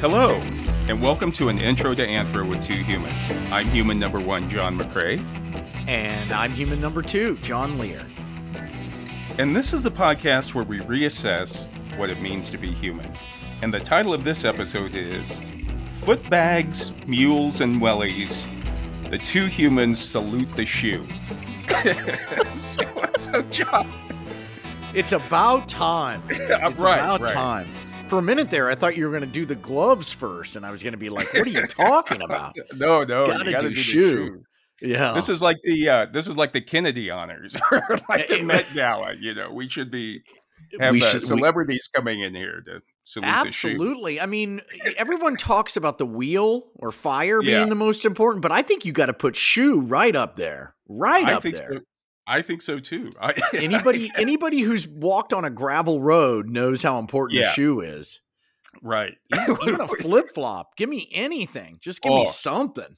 Hello, and welcome to an intro to Anthro with two humans. I'm human number one, John McCray. And I'm human number two, John Lehr. And this is the podcast where we reassess what it means to be human. And the title of this episode is Footbags, Mules, and Wellies. The two humans salute the shoe. so, so, John. It's about time. It's right, about right. time. For a minute there, I thought you were going to do the gloves first, and I was going to be like, "What are you talking about?" No, no, Gotta you gotta do do, the shoe. Yeah, This is like the uh, this is like the Kennedy honors, or like the Met Gala. You know, we should be have we uh, should we- celebrities coming in here to salute the shoe. absolutely. I mean, everyone talks about the wheel or fire being Yeah. the most important, but I think you got to put shoe right up there, right I up think there. so. I think so too. I, Anybody, anybody who's walked on a gravel road knows how important Yeah. a shoe is. right? Even a flip flop. Give me anything. Just give Oh. me something.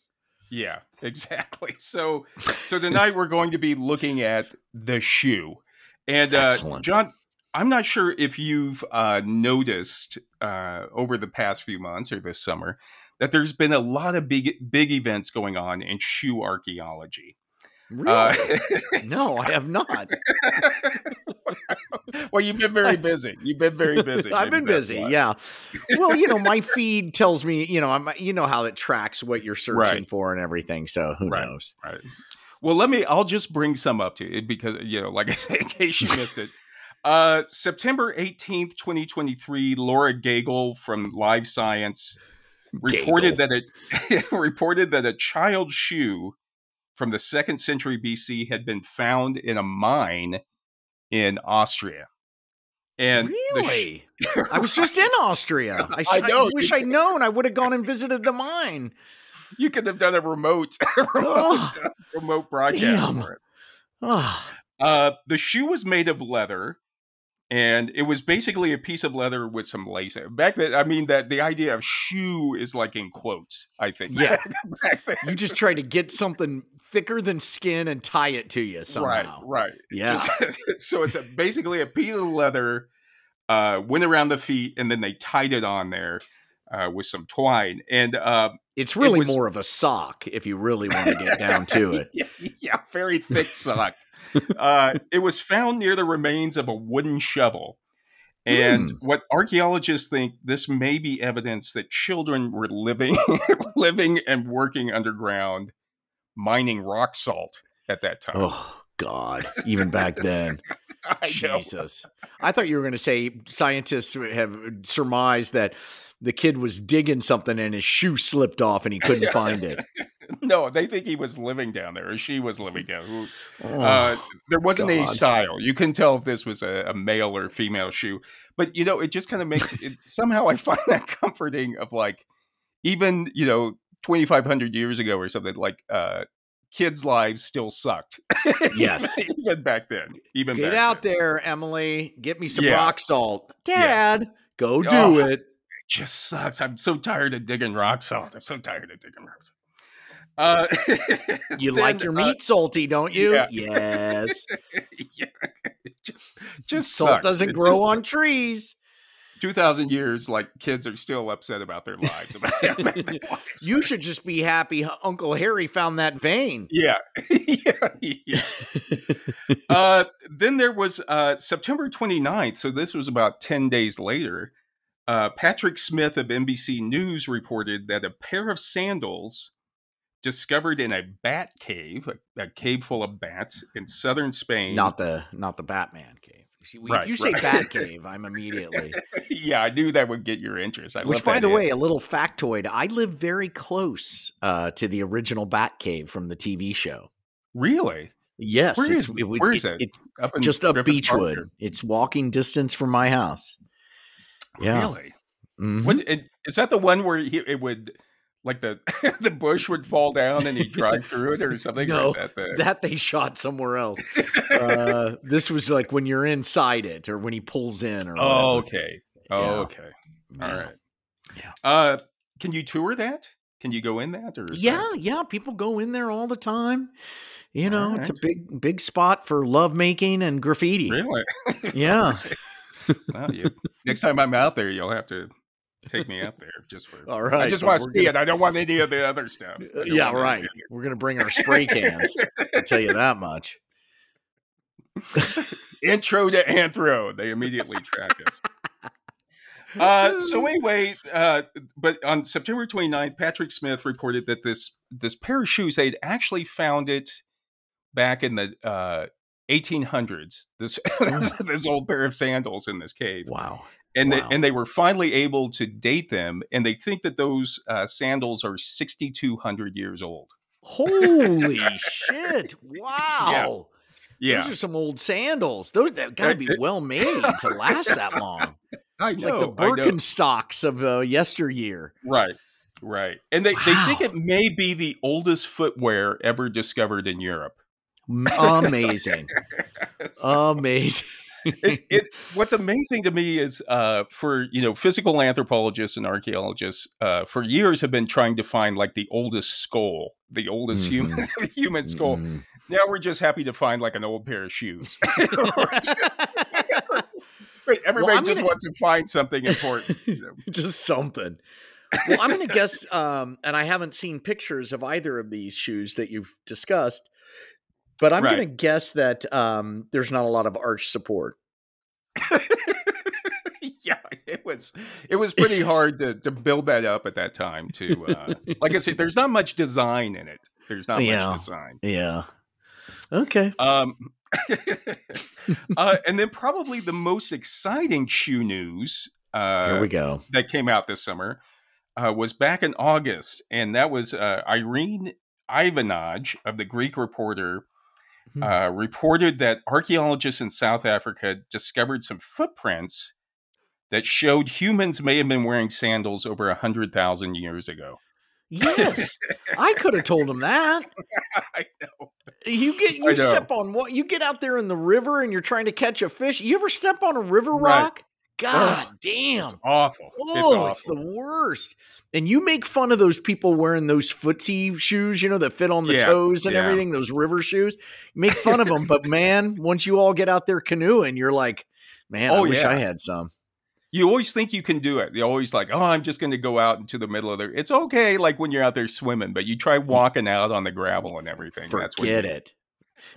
yeah, exactly. So, so tonight we're going to be looking at the shoe, and uh, John. I'm not sure if you've uh, noticed uh, over the past few months or this summer that there's been a lot of big big events going on in shoe archaeology. Really? Uh, no, I have not. well, you've been very busy. You've been very busy. I've been busy. why. Yeah. Well, you know, my feed tells me, you know, I'm, you know how it tracks what you're searching Right. for and everything. So who Right. knows? Right. Well, let me. I'll just bring some up to you because you know, like I said, in case you missed it. Uh, September eighteenth, twenty twenty three. Laura Geggel from Live Science reported that it reported that a child's shoe from the second century BC had been found in a mine in Austria. And the sh- really? I was just in Austria. I, sh- I I, wish I'd known. I would have gone and visited the mine. you could have done a remote remote, Oh, remote broadcast damn. for it. Ah, Uh, the shoe was made of leather, and it was basically a piece of leather with some lace. Back then, I mean that the idea of shoe is like in quotes. I think. Yeah. Back then. you just try to get something thicker than skin and tie it to you somehow. Right. Right. Yeah. Just- so it's a, basically a piece of leather. Uh, went around the feet, and then they tied it on there uh, with some twine. And uh, It's really was- more of a sock if you really want to get down to it. yeah, yeah, very thick sock. uh, it was found near the remains of a wooden shovel. And Hmm. what archaeologists think this may be evidence that children were living living and working underground mining rock salt at that time. Oh God! Even back then, I. Jesus. I thought you were going to say scientists have surmised that the kid was digging something and his shoe slipped off and he couldn't find it. No, they think he was living down there, or she was living down. Who- Oh, Uh, there wasn't any God. style. You couldn't tell if this was a, a male or female shoe. But you know, it just kind of makes it somehow I find that comforting of like even, you know, 2500 years ago or something like uh kids lives still sucked. Yes. even back then. Even Get out then. there, Emily. Get me some Yeah. rock salt. Yeah. Dad, go do Oh, it. Just sucks. I'm so tired of digging rock salt. I'm so tired of digging rock salt. Uh, You then, like your uh, meat salty, don't you? yeah. Yes. yeah, just just Salt sucks. doesn't It grow just- on trees. 2000 years like kids are still upset about their lives about their lives. You should just be happy Uncle Harry found that vein. yeah yeah, yeah. uh then there was uh september 29th so this was about 10 days later uh patrick smith of nbc news reported that a pair of sandals discovered in a bat cave a, a cave full of bats in southern spain Not the not the Batman cave. See, Right, if you say. Bat cave, I'm immediately. yeah i knew that would get your interest I Which, by the hint. way, a little factoid: I live very close uh, to the original Bat cave from the TV show. really Yes, Where it's, is- it, where is it- it? Up in just up Griffith Park Beechwood. It's walking distance from my house. Or- Yeah. really Mhm. It, is that the one where he, it would like the the bush would fall down and he'd drive through it or something? or No, is that the That they shot somewhere else. Uh, this was like when you're inside it, or when he pulls in, or Oh, whatever. okay. Oh, Yeah. okay. All Yeah. right. Yeah. Uh, can you tour that? Can you go in that or Yeah, that- yeah. People go in there all the time. You know, it's a big, big spot for lovemaking and graffiti. really? Yeah. Well, you, next time I'm out there, you'll have to take me out there just for. All right. I just want to see gonna- it. I don't want any of the other stuff. Yeah, want right. We're gonna bring our spray cans. I'll tell you that much. Intro to Anthro. They immediately track us. Uh, so anyway, uh, but on September 29th, Patrick Smith reported that this this pair of shoes they'd actually found it back in the uh, 1800s. This this old pair of sandals in this cave, Wow. and Wow. they, and they were finally able to date them, and they think that those uh, sandals are 6,200 years old. Holy shit! Wow. Yeah, Those are some old sandals. Those that got to be well made to last that long. I It's know. like the. Birkenstocks of uh, yesteryear. Right, right, and they they think it may be the oldest footwear ever discovered in Europe. Amazing. So- Amazing. it, it, what's amazing to me is uh, for you know physical anthropologists and archaeologists uh, for years have been trying to find like the oldest skull, the oldest human human skull. Mhm. Now we're just happy to find like an old pair of shoes. Everybody I'm just gonna- wants to find something important. you know. Just something. Well, I'm going to guess, um, and I haven't seen pictures of either of these shoes that you've discussed, but I'm Right. going to guess that um, there's not a lot of arch support. yeah, it was it was pretty hard to to build that up at that time. To uh, like I said, there's not much design in it. There's not Yeah. much design. Yeah. Okay. Um, uh, and then probably the most exciting shoe news Here uh, we go. that came out this summer uh, was back in August, and that was uh, Irene Ivanaj of the Greek Reporter. Hmm. Uh, reported that archaeologists in South Africa discovered some footprints that showed humans may have been wearing sandals over 100,000 years ago. Yes, I could have told him that. I know. You get you step on what you get out there in the river and you're trying to catch a fish. You ever step on a river Right. rock? God damn. It's awful. Oh, it's it's, the worst. And you make fun of those people wearing those footsie shoes, you know, that fit on the Yeah, toes and yeah. everything, those river shoes. You make fun of them, but man, once you all get out there canoeing, you're like, man, I Oh, wish yeah. I had some. you always think you can do it. You're always like, oh, I'm just going to go out into the middle of the. It's okay, like when you're out there swimming, but you try walking out on the gravel and everything. That's Forget you- it.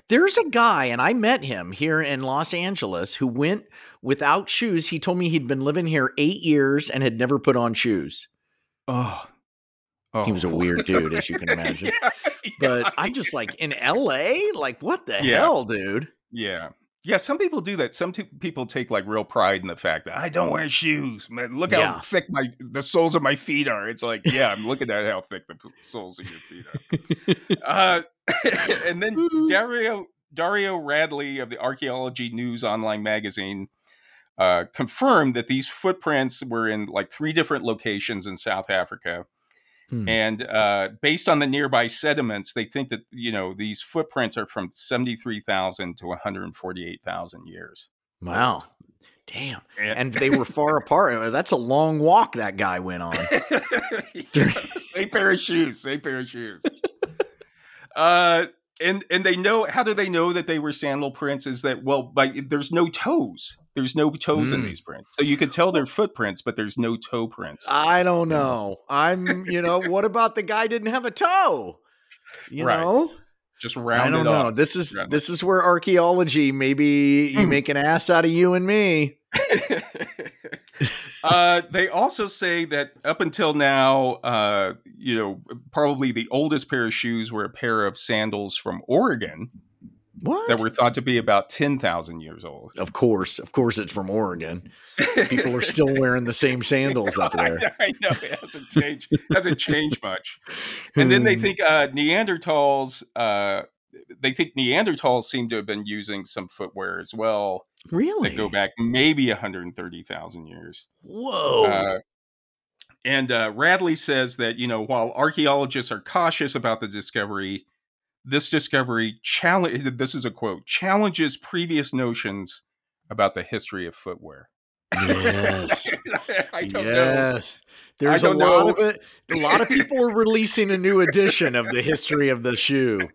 There's a guy, and I met him here in Los Angeles who went without shoes. He told me he'd been living here eight years and had never put on shoes. Oh, oh. He was a weird dude, as you can imagine. yeah, But yeah, I'm just like, in LA? Like, what the Yeah. hell, dude? yeah. Yeah, some people do that. Some t- people take like real pride in the fact that I don't wear shoes. Man, look how thick my the soles of my feet are. It's like, yeah, I'm looking at how thick the soles of your feet are. uh, and then Dario Dario Radley of the Archaeology News Online magazine uh, confirmed that these footprints were in like three different locations in South Africa. Hmm. And uh, based on the nearby sediments, they think that you know these footprints are from seventy three thousand to one hundred forty eight thousand years. Wow. Damn. And, And they were far apart. That's a long walk that guy went on. same pair of shoes, same pair of shoes. Uh, and and they know how do they know that they were sandal prints? Is that well, by there's no toes. There's no toes in Mm. these prints, so you could tell they're footprints, but there's no toe prints. I don't know. I'm, you know, what about the guy didn't have a toe? You Right. know? Just round. I don't it know. off. This is Round it. this is where archaeology maybe you Hmm. make an ass out of you and me. uh, they also say that up until now, uh, you know, probably the oldest pair of shoes were a pair of sandals from Oregon What? that were thought to be about 10,000 years old. of course, of course, it's from Oregon. People are still wearing the same sandals up I there. know, I know it hasn't changed. hasn't changed much. And then they Hmm. think uh, Neanderthals. Uh, they think Neanderthals seem to have been using some footwear as well really that go back maybe 130,000 years. Whoa! Uh, and uh, Radley says that you know while archaeologists are cautious about the discovery, this discovery challenge. This is a quote: challenges previous notions about the history of footwear. yes, I don't know. yes. There's a lot know. of it. A lot of people are releasing a new edition of the history of the shoe.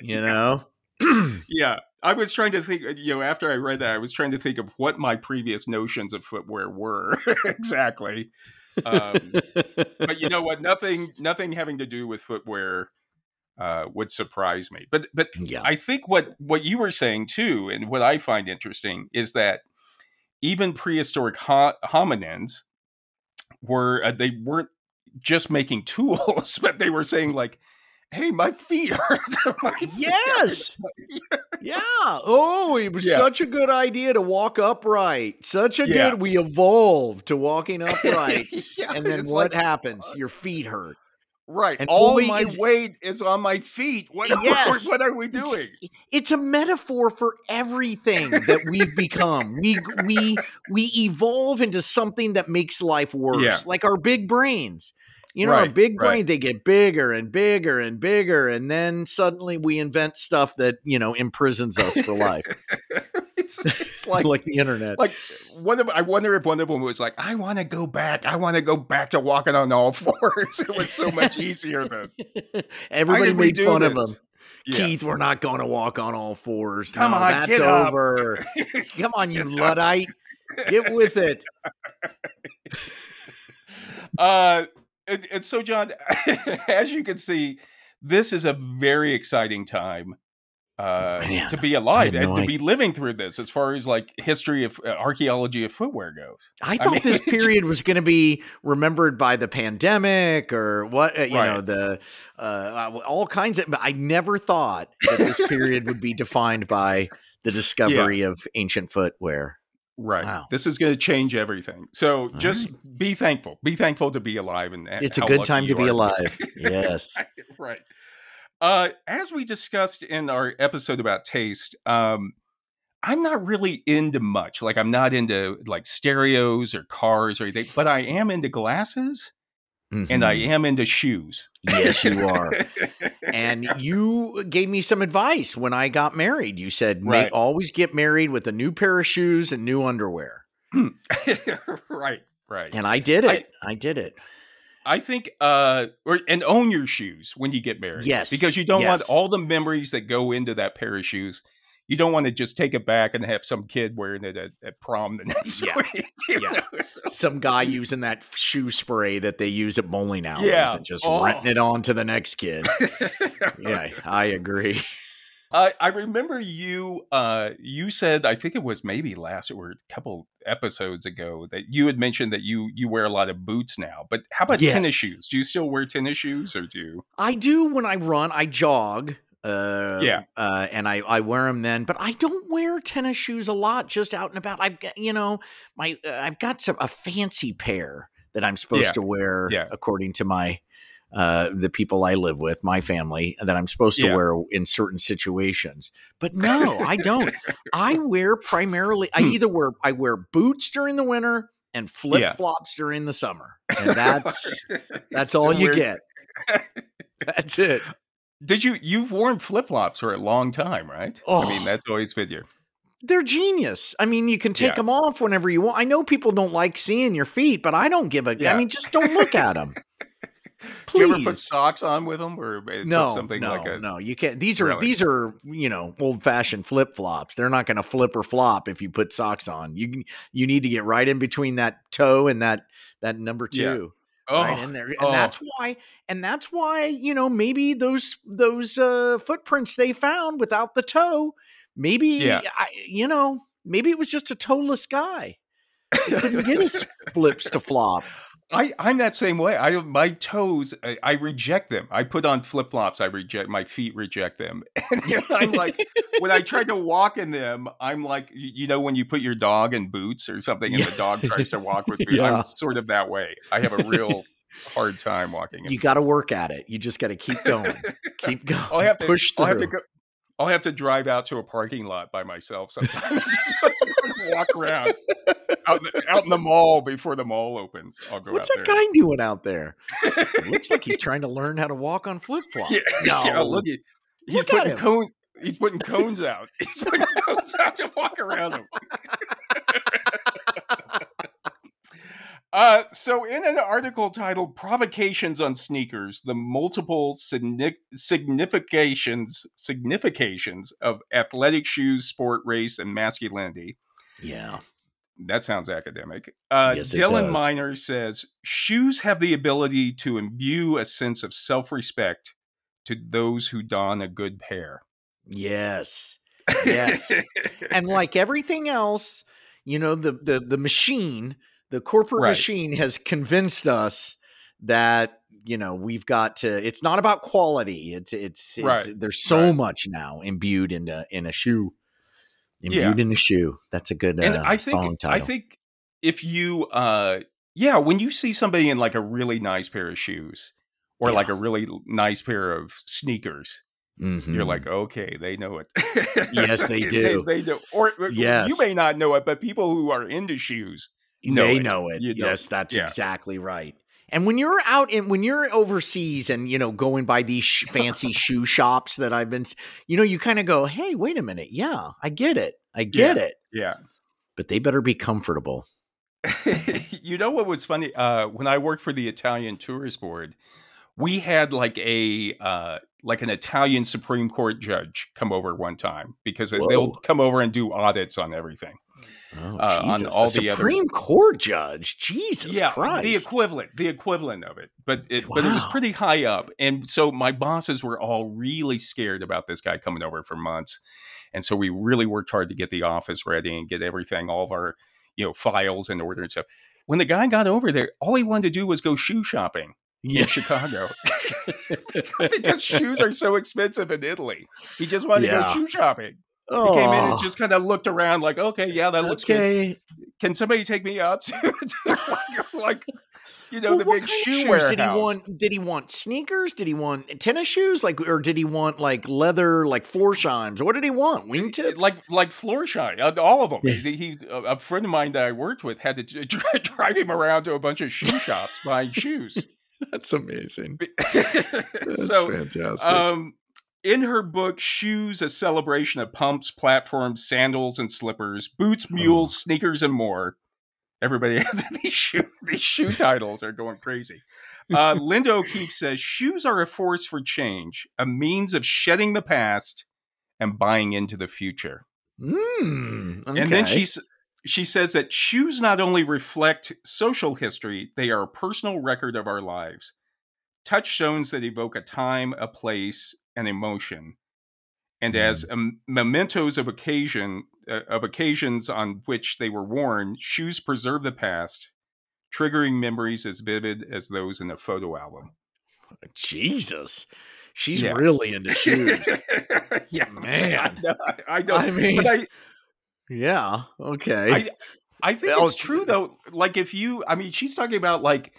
You know, yeah, I was trying to think. You know, after I read that, I was trying to think of what my previous notions of footwear were exactly. Um, but you know what? Nothing, nothing having to do with footwear uh, would surprise me. But, but yeah. I think what what you were saying too, and what I find interesting is that even prehistoric ho- hominins were uh, they weren't just making tools, but they were saying like, "Hey, my feet hurt." my feet yes. yeah. Oh, it was Yeah. such a good idea to walk upright. Such a Yeah. good. We evolved to walking upright. yeah, and then what like, happens? Uh, Your feet hurt. right? and all my is- weight is on my feet. What, Yes. what are we It's- doing? It's a metaphor for everything that we've become. We we we evolve into something that makes life worse, Yeah. like our big brains. You know, Right, big right. brain, they get bigger and bigger and bigger, and then suddenly we invent stuff that, you know, imprisons us for life. it's it's like like the internet. like one of I wonder if one of them was like, I want to go back. I want to go back to walking on all fours. It was so much easier then. Everybody made fun of this? him. Yeah. Keith, we're not going to walk on all fours. Come No, on, that's over. Come on, you luddite. Get with it. uh, and, and so John, as you can see, this is a very exciting time uh, Man, to be alive and no to idea. be living through this, as far as like history of uh, archaeology of footwear goes. I thought mean- this period was going to be remembered by the pandemic or what, uh, you know, the uh, all kinds of. But I never thought that this period would be defined by the discovery of ancient footwear. Right. Wow. This is going to change everything. So just be thankful. Be thankful to be alive and It's a good time to be alive. Yes. right. Uh, as we discussed in our episode about taste, um, I'm not really into much. Like I'm not into like stereos or cars or anything, but I am into glasses and I Mhm. am into shoes. yes, you are. and you gave me some advice when I got married. You said, Right. Always get married with a new pair of shoes and new underwear." right. Right. And I did I- it. I, did it. I think uh or and own your shoes when you get married. Yes, Because you don't want all the memories that go into that pair of shoes. You don't want to just take it back and have some kid wearing it at, at prom the next Yeah, week. yeah. know? Some guy using that shoe spray that they use at bowling alleys Yeah. and just Oh. renting it on to the next kid. Yeah, I agree. Uh, I remember you. Uh, you said I think it was maybe last or a couple episodes ago that you had mentioned that you you wear a lot of boots now. But how about Yes. tennis shoes? Do you still wear tennis shoes, or do you? I do when I run. I jog. Uh, Yeah. uh, and I, I wear them then, but I don't wear tennis shoes a lot. Just out and about. I've got you know my uh, I've got some a fancy pair that I'm supposed Yeah. to wear Yeah. according to my uh, the people I live with, my family, that I'm supposed to Yeah. wear in certain situations. But no, I don't. I wear primarily. I Hmm. either wear I wear boots during the winter and flip flops during the summer, and that's that's all you get. That's it. Did you you've worn flip flops for a long time, right? I mean, Oh. that's always been your They're genius. I mean, you can take Yeah. them off whenever you want. I know people don't like seeing your feet, but I don't give a. I Yeah. mean, just don't look at them. Do you ever put socks on with them, or eh, put No, something no, like a no. You can't. These are Really? these are you know old fashioned flip flops. They're not going to flip or flop if you put socks on. You you need to get right in between that toe and that that number Yeah. two. oh, right in there and oh. that's why and that's why you know maybe those those uh footprints they found without the toe maybe Yeah. I, you know maybe it was just a toeless guy he couldn't get his flips to flop I I'm that same way. I my toes I, I reject them. I put on flip flops. I reject my feet reject them. And I'm like when I try to walk in them, I'm like you know when you put your dog in boots or something, and Yeah. the dog tries to walk with boots. Yeah. I'm sort of that way. I have a real hard time walking. In you got to work at it you just got to keep going keep going I'll have to push through I'll have to go. I'll have to drive out to a parking lot by myself sometime and just walk around out in, the, out in the mall before the mall opens. I'll go what's that there. guy doing out there it looks like he's trying to learn how to walk on flip flops Yeah, no yeah, look at he's Look putting him. cone. He's putting cones out. He's putting cones out to walk around them. Uh, so, in an article titled "Provocations on Sneakers: The Multiple Signi- Significations Significations of Athletic Shoes, Sport, Race, and Masculinity," Yeah. that sounds academic. Uh, Yes, Dylan. Miner says shoes have the ability to imbue a sense of self-respect to those who don a good pair. Yes. Yes. and like everything else, you know, the the the machine, the corporate Right. machine has convinced us that you know we've got to. It's not about quality. It's it's, it's Right. there's so Right. much now imbued in a in a shoe. Yeah. Imbued in a shoe. That's a good uh, and I song think title. I think if you uh yeah, when you see somebody in like a really nice pair of shoes or like a really nice pair of sneakers, you're Mhm. like, okay, they know it. Yes, they do. They, know. Or or Yes. you may not know it, but people who are into shoes know they it. know it. You yes, it. that's Yeah. exactly right. And when you're out in when you're overseas and you know going by these sh- fancy shoe shops that I've been, you know, you kind of go, "Hey, wait a minute, yeah, I get it, I get it," Yeah. but they better be comfortable. you know what was funny? Uh, when I worked for the Italian Tourist Board, we had like a uh, like an Italian Supreme Court judge come over one time because they- they'll come over and do audits on everything. Oh, Uh, on all a the other- Supreme Court judge, Jesus yeah, Christ! the equivalent, the equivalent of it, but it, but it was pretty high up, and so my bosses were all really scared about this guy coming over for months, and so we really worked hard to get the office ready and get everything, all of our you know files in order and stuff. When the guy got over there, all he wanted to do was go shoe shopping yeah. in Chicago because shoes are so expensive in Italy. He just wanted to go shoe shopping. He came in and Oh, just kind of looked around, like, okay, yeah, that looks good can somebody take me out to, to like, like, you know Well, the big shoe shoes warehouse? Did he want? Did he want sneakers? Did he want tennis shoes? Like, or did he want like leather, like Florsheim's? What did he want? Wingtips? like like floor uh, all of them. Yeah. He, he- a a friend of mine that I worked with had to drive him around to a bunch of shoe shops buying shoes. that's amazing. so, fantastic. um, in her book, "Shoes: A Celebration of Pumps, Platforms, Sandals, and Slippers, Boots, Oh. Mules, Sneakers, and More." Everybody has these shoe these shoe titles are going crazy. Uh, Linda O'Keefe says shoes are a force for change, a means of shedding the past and buying into the future. Mm, okay. And then she she says that shoes not only reflect social history, they are a personal record of our lives, touchstones that evoke a time, a place, an emotion. And as um, mementos of occasion uh, of occasions on which they were worn, shoes preserve the past, triggering memories as vivid as those in a photo album. Jesus, she's Yeah. really into shoes. yeah, Man. I know. I, know. I mean, I, yeah. Okay. I I think Oh, it's true though. Like if you, I mean, she's talking about like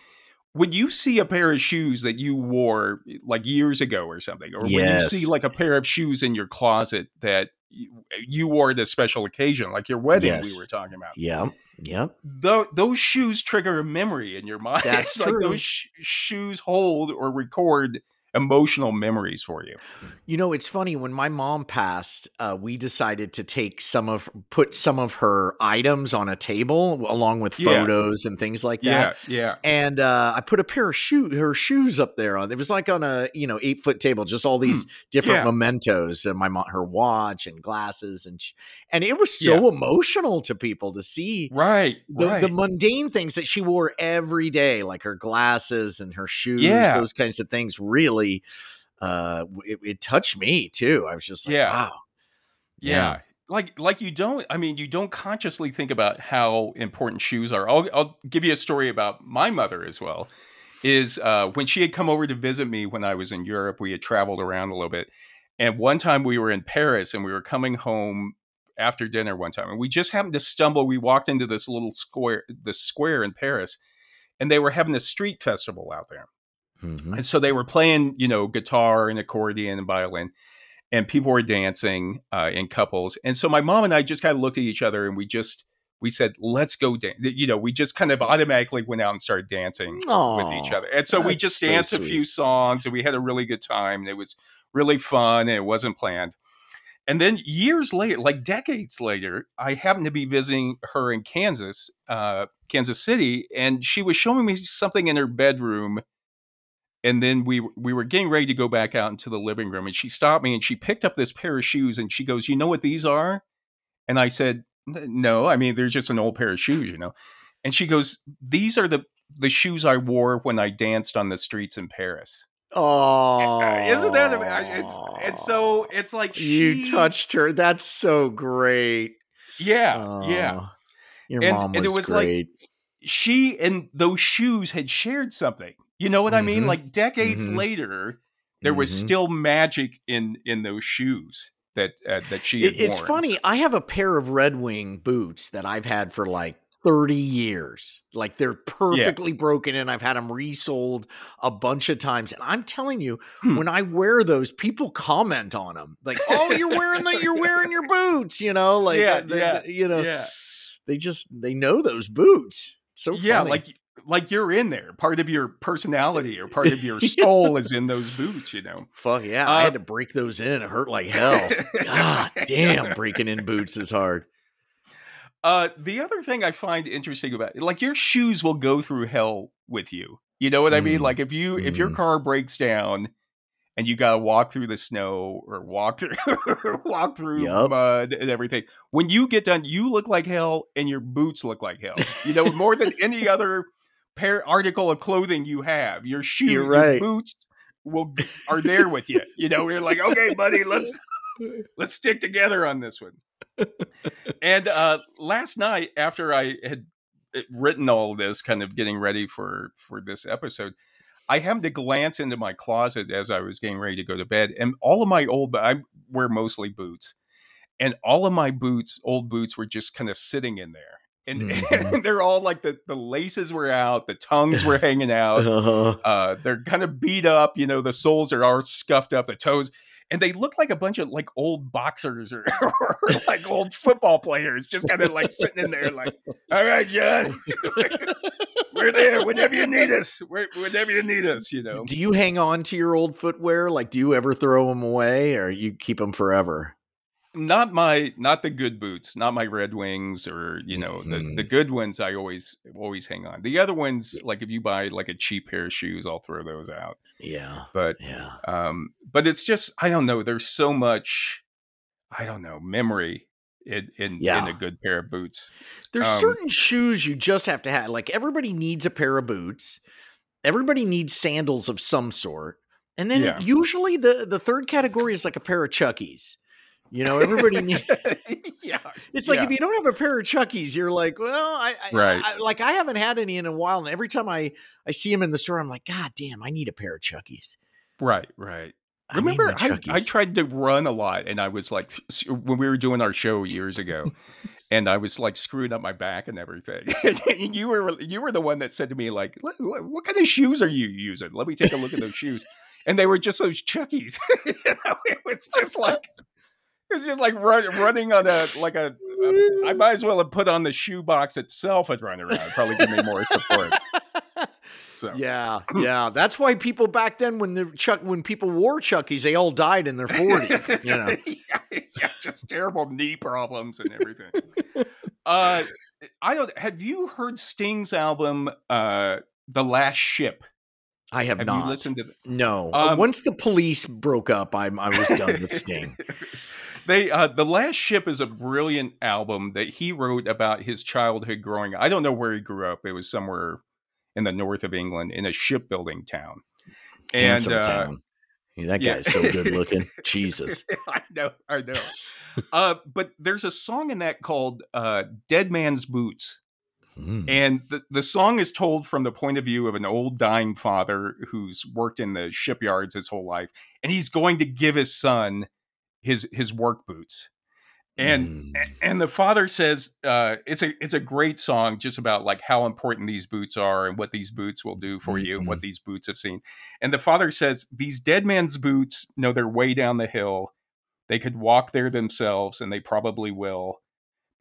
when you see a pair of shoes that you wore like years ago or something, or when you see like a pair of shoes in your closet that you, wore at a special occasion, like your wedding Yes. we were talking about. Yeah. Yep. Tho- those shoes trigger a memory in your mind. That's It's like true. those sh- shoes hold or record emotional memories for you. You know, it's funny when my mom passed, uh, we decided to take some of put some of her items on a table along with Yeah. photos and things like that. Yeah, yeah. And uh, I put a pair of shoe her shoes up there on. It was like on a you know eight foot table, just all these different Hmm. Yeah. mementos and my mom, her watch and glasses and sh- and it was so emotional to people to see Right, the, right. the mundane things that she wore every day, like her glasses and her shoes, Yeah. those kinds of things, really, uh, it, it touched me too. I was just like, Yeah. wow, Yeah. Yeah. Like like you don't I mean you don't consciously think about how important shoes are. I'll I'll give you a story about my mother as well. Is uh when she had come over to visit me when I was in Europe, we had traveled around a little bit. And one time we were in Paris and we were coming home after dinner one time and we just happened to stumble we walked into this little square the square in Paris and they were having a street festival out there. Mhm. And so they were playing, you know, guitar and accordion and violin, and people were dancing uh, in couples. And so my mom and I just kind of looked at each other and we just we said, "Let's go dance." You know, we just kind of automatically went out and started dancing with each other. And so we just so danced a few songs and we had a really good time. And it was really fun and it wasn't planned. and then years later, like decades later, I happened to be visiting her in Kansas, uh, Kansas City, and she was showing me something in her bedroom. And then we we were getting ready to go back out into the living room, and she stopped me and she picked up this pair of shoes, and she goes, "You know what these are?" And I said, "No, I mean they're just an old pair of shoes, you know." And she goes, "These are the the shoes I wore when I danced on the streets in Paris." Oh, isn't that it's it's so it's like you she- touched her. That's so great. yeah yeah Your And- mom was, and it was like- great. she and those shoes had shared something you know what I mean Mhm. like decades Mhm. later there was Mhm. still magic in in those shoes that uh, that she It- it's funny. I have a pair of Red Wing boots that I've had for like 30 years. Like they're perfectly broken and I've had them resold a bunch of times. And I'm telling you, Hmm. when I wear those, people comment on them. Like, "Oh, you're wearing that you're wearing your boots," you know, like Yeah, they- yeah, they- you know, yeah they just they know those boots. So yeah funny. like like you're in there part of your personality or part of your soul is in those boots you know fuck yeah, I Uh, had to break those in. It hurt like hell. God damn, breaking in boots is hard. Uh, the other thing I find interesting about like your shoes will go through hell with you. You know what I mean? Mm. Like if you if your Mm. car breaks down and you gotta walk through the snow or walk through walk through Yup. mud and everything, when you get done, you look like hell and your boots look like hell. You know more than any other pair article of clothing you have. Your shoes, You're your boots will are there with you. You know, you're like, okay, buddy, let's let's stick together on this one. and uh, last night, after I had uh, written all this, kind of getting ready for for this episode, I happened to glance into my closet as I was getting ready to go to bed, and all of my old I wear mostly boots, and all of my boots, old boots, were just kind of sitting in there. And, Mhm. they're all like the, the laces were out, the tongues were hanging out, Uh-huh. uh, they're kind of beat up. You know, the soles are all scuffed up, the toes, and they look like a bunch of like old boxers or, or like old football players, just kind of like sitting in there, like, "All right, John, we're there whenever you need us. We're, whenever you need us." You know, Do you hang on to your old footwear? Like, do you ever throw them away, or you keep them forever? Not my not the good boots, not my Red Wings or you know the Mhm. the good ones. I always always hang on. The other ones, like if you buy like a cheap pair of shoes, I'll throw those out. Yeah, But yeah. um but it's just i don't know there's so much i don't know memory in in, in a good pair of boots There's um, certain shoes you just have to have. Like everybody needs a pair of boots. Everybody needs sandals of some sort, and then Yeah. usually the the third category is like a pair of Chuckies. You know, everybody needs. yeah It's like Yeah. if you don't have a pair of Chuckies, you're like, well, I, I Right. I, like I haven't had any in a while, and every time I I see them in the store, I'm like, God damn, I need a pair of Chuckies. right right I remember I, I tried to run a lot and i was like when we were doing our show years ago and i was like screwing up my back and everything and you were you were the one that said to me like "What- kind of shoes are you using let me take a look at those shoes and they were just those chuckies you know, it was just like it was just like run, running on a like a, a i might as well have put on the shoebox itself and run around probably give me more support so Yeah, yeah. That's why people back then, when the Chuck, when people wore Chuckies, they all died in their forties. You know, yeah, yeah, just terrible knee problems and everything. uh, I don't. Have you heard Sting's album, uh, "The Last Ship"? I have, Have not. you listened to? The, No. Um, Once the police broke up, I I was done with Sting. they, uh, "The Last Ship" is a brilliant album that he wrote about his childhood growing. I don't know where he grew up. It was somewhere in the north of England in a shipbuilding town. And Handsome uh, town. Yeah, that yeah. guy's so good looking. Jesus. I know, I know. uh, but there's a song in that called uh, "Dead Man's Boots." Mm. And the, the song is told from the point of view of an old dying father who's worked in the shipyards his whole life, and he's going to give his son his his work boots. And Mm. and the father says uh, it's a it's a great song just about like how important these boots are and what these boots will do for you and what these boots have seen. And the father says these dead man's boots know their way down the hill. They could walk there themselves, and they probably will.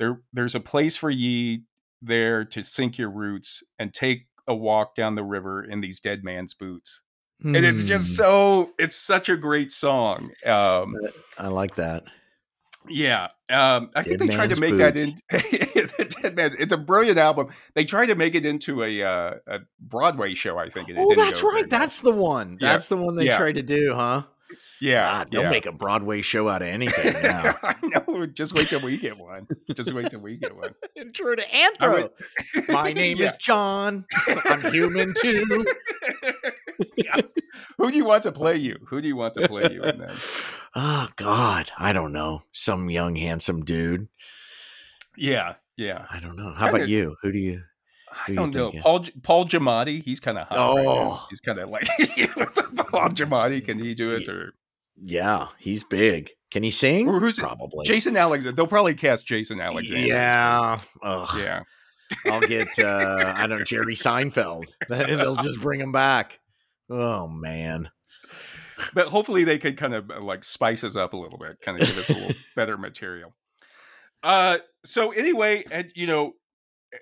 There there's a place for ye there to sink your roots and take a walk down the river in these dead man's boots. And it's just Mm. so it's such a great song. Um, I like that. Yeah, um, I think they tried to make that in. Dead Man. It's a brilliant album. They tried to make it into a uh, a Broadway show. I think. Oh, that's right. That's the one. Yeah. That's the one they Yeah. tried to do, huh? yeah. God, they'll yeah. make a Broadway show out of anything now. I know. Just wait till we get one. Just wait till we get one. Intro to Anthro. would- My name is John. I'm human too. Yeah. Who do you want to play you? Who do you want to play you in that? Oh God, I don't know. Some young handsome dude. Yeah, yeah. I don't know. How Kinda- about you? Who do you? I Who you don't know. thinking? Paul Paul Giamatti. He's kind of hot. right now. Oh. he's kind of like Paul Giamatti. Can he do it? Or Yeah, he's big. Can he sing? Or who's it? Probably. Jason Alexander? They'll probably cast Jason Alexander. Yeah. Yeah. I'll get uh I don't know, Jerry Seinfeld. They'll just bring him back. Oh man. But hopefully they could kind of uh, like spice us up a little bit, kind of give us a little better material. Uh, so anyway, and you know,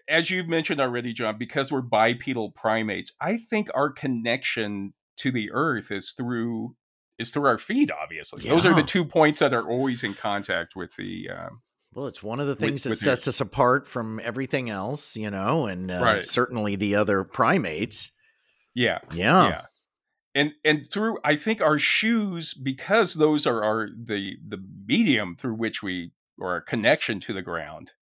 as you've mentioned already, John, because we're bipedal primates, I think our connection to the earth is through is through our feet. Obviously, those are the two points that are always in contact with the. Um, Well, it's one of the things that with your- sets us apart from everything else, you know, and uh, Right. certainly the other primates. yeah, Yeah. yeah and and through i think our shoes because those are our the the medium through which we or our connection to the ground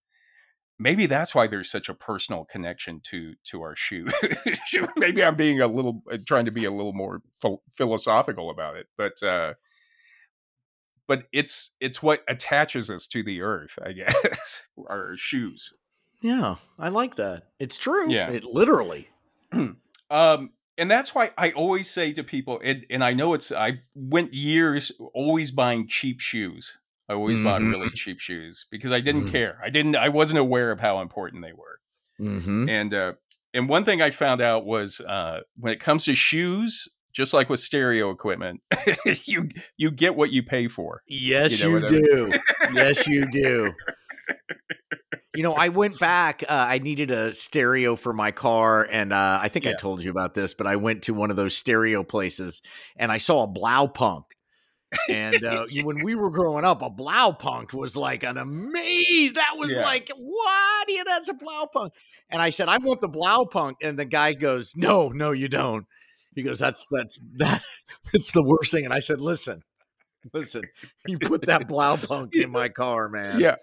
maybe that's why there's such a personal connection to to our shoe maybe i'm being a little uh, trying to be a little more ph- philosophical about it but uh but it's it's what attaches us to the earth i guess our shoes Yeah, I like that. It's true. Yeah. It literally. um and that's why i always say to people and, and i know it's i went years always buying cheap shoes i always bought Mhm. really cheap shoes because i didn't Mhm. care i didn't i wasn't aware of how important they were Mm-hmm. and uh and one thing i found out was uh when it comes to shoes just like with stereo equipment you you get what you pay for Yes, You know you, what I mean? do. yes, you do. You know, I went back. Uh, I needed a stereo for my car, and uh, I think I told you about this, but I went to one of those stereo places, and I saw a Blaupunk. And uh, when we were growing up, a Blaupunk was like an amaze. That was Yeah. like, what? Yeah, that's a Blaupunk. And I said, I want the Blaupunk. And the guy goes, No, no, you don't. He goes, That's that's that. It's the worst thing. And I said, Listen, listen, you put that Blaupunk in my car, man. yeah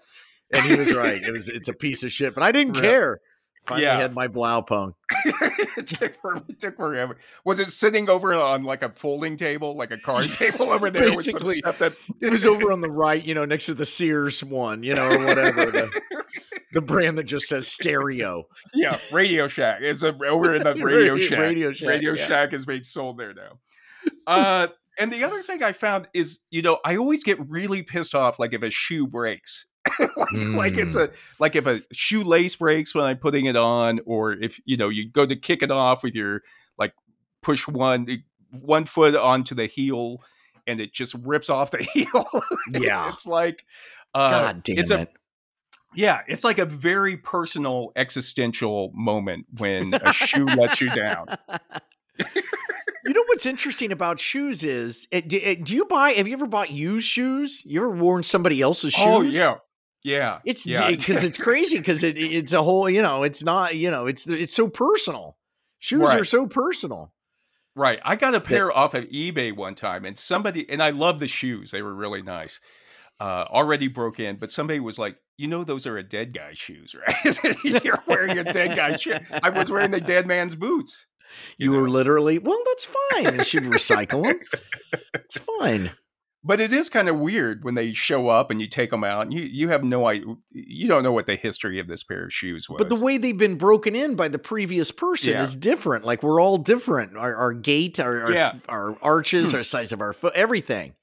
And he was right. It was it's a piece of shit, but I didn't Right. care. Finally Yeah. had my Blaupunk. it, took took forever. Was it sitting over on like a folding table, like a card table over there with some Basically. stuff that It was over on the right, you know, next to the Sears one, you know, or whatever. The, the brand that just says stereo. yeah, Radio Shack. It's a, over in the Radio Radio- Shack. Radio Shack, Radio yeah. Shack is being sold there now. Uh, and the other thing I found is, you know, I always get really pissed off, like if a shoe breaks. like, like it's Mm. a like if a shoelace breaks when I'm putting it on, or if you know you go to kick it off with your like push one one foot onto the heel and it just rips off the heel. Yeah. it's like uh, God damn it's it. a yeah, it's like a very personal existential moment when a shoe lets you down. you know what's interesting about shoes is eh, do, eh, do you buy have you ever bought used shoes? You ever worn somebody else's shoes? Oh yeah, yeah. It's yeah. because it's crazy because it, it's a whole you know it's not you know it's it's so personal. Shoes are so personal. Right. I got a pair off of eBay one time, and somebody, and I love the shoes. They were really nice. Uh, already broke in, but somebody was like, "You know, those are a dead guy's shoes, right? You're wearing a dead guy shoe." I was wearing the dead man's boots. You, know? were literally well. That's fine. You should recycle them. It's fine. But it is kind of weird when they show up and you take them out, and you you have no idea. You don't know what the history of this pair of shoes was. But the way they've been broken in by the previous person Yeah. is different. Like we're all different. Our, our gait, our our, Yeah. our arches, our size of our foot, everything.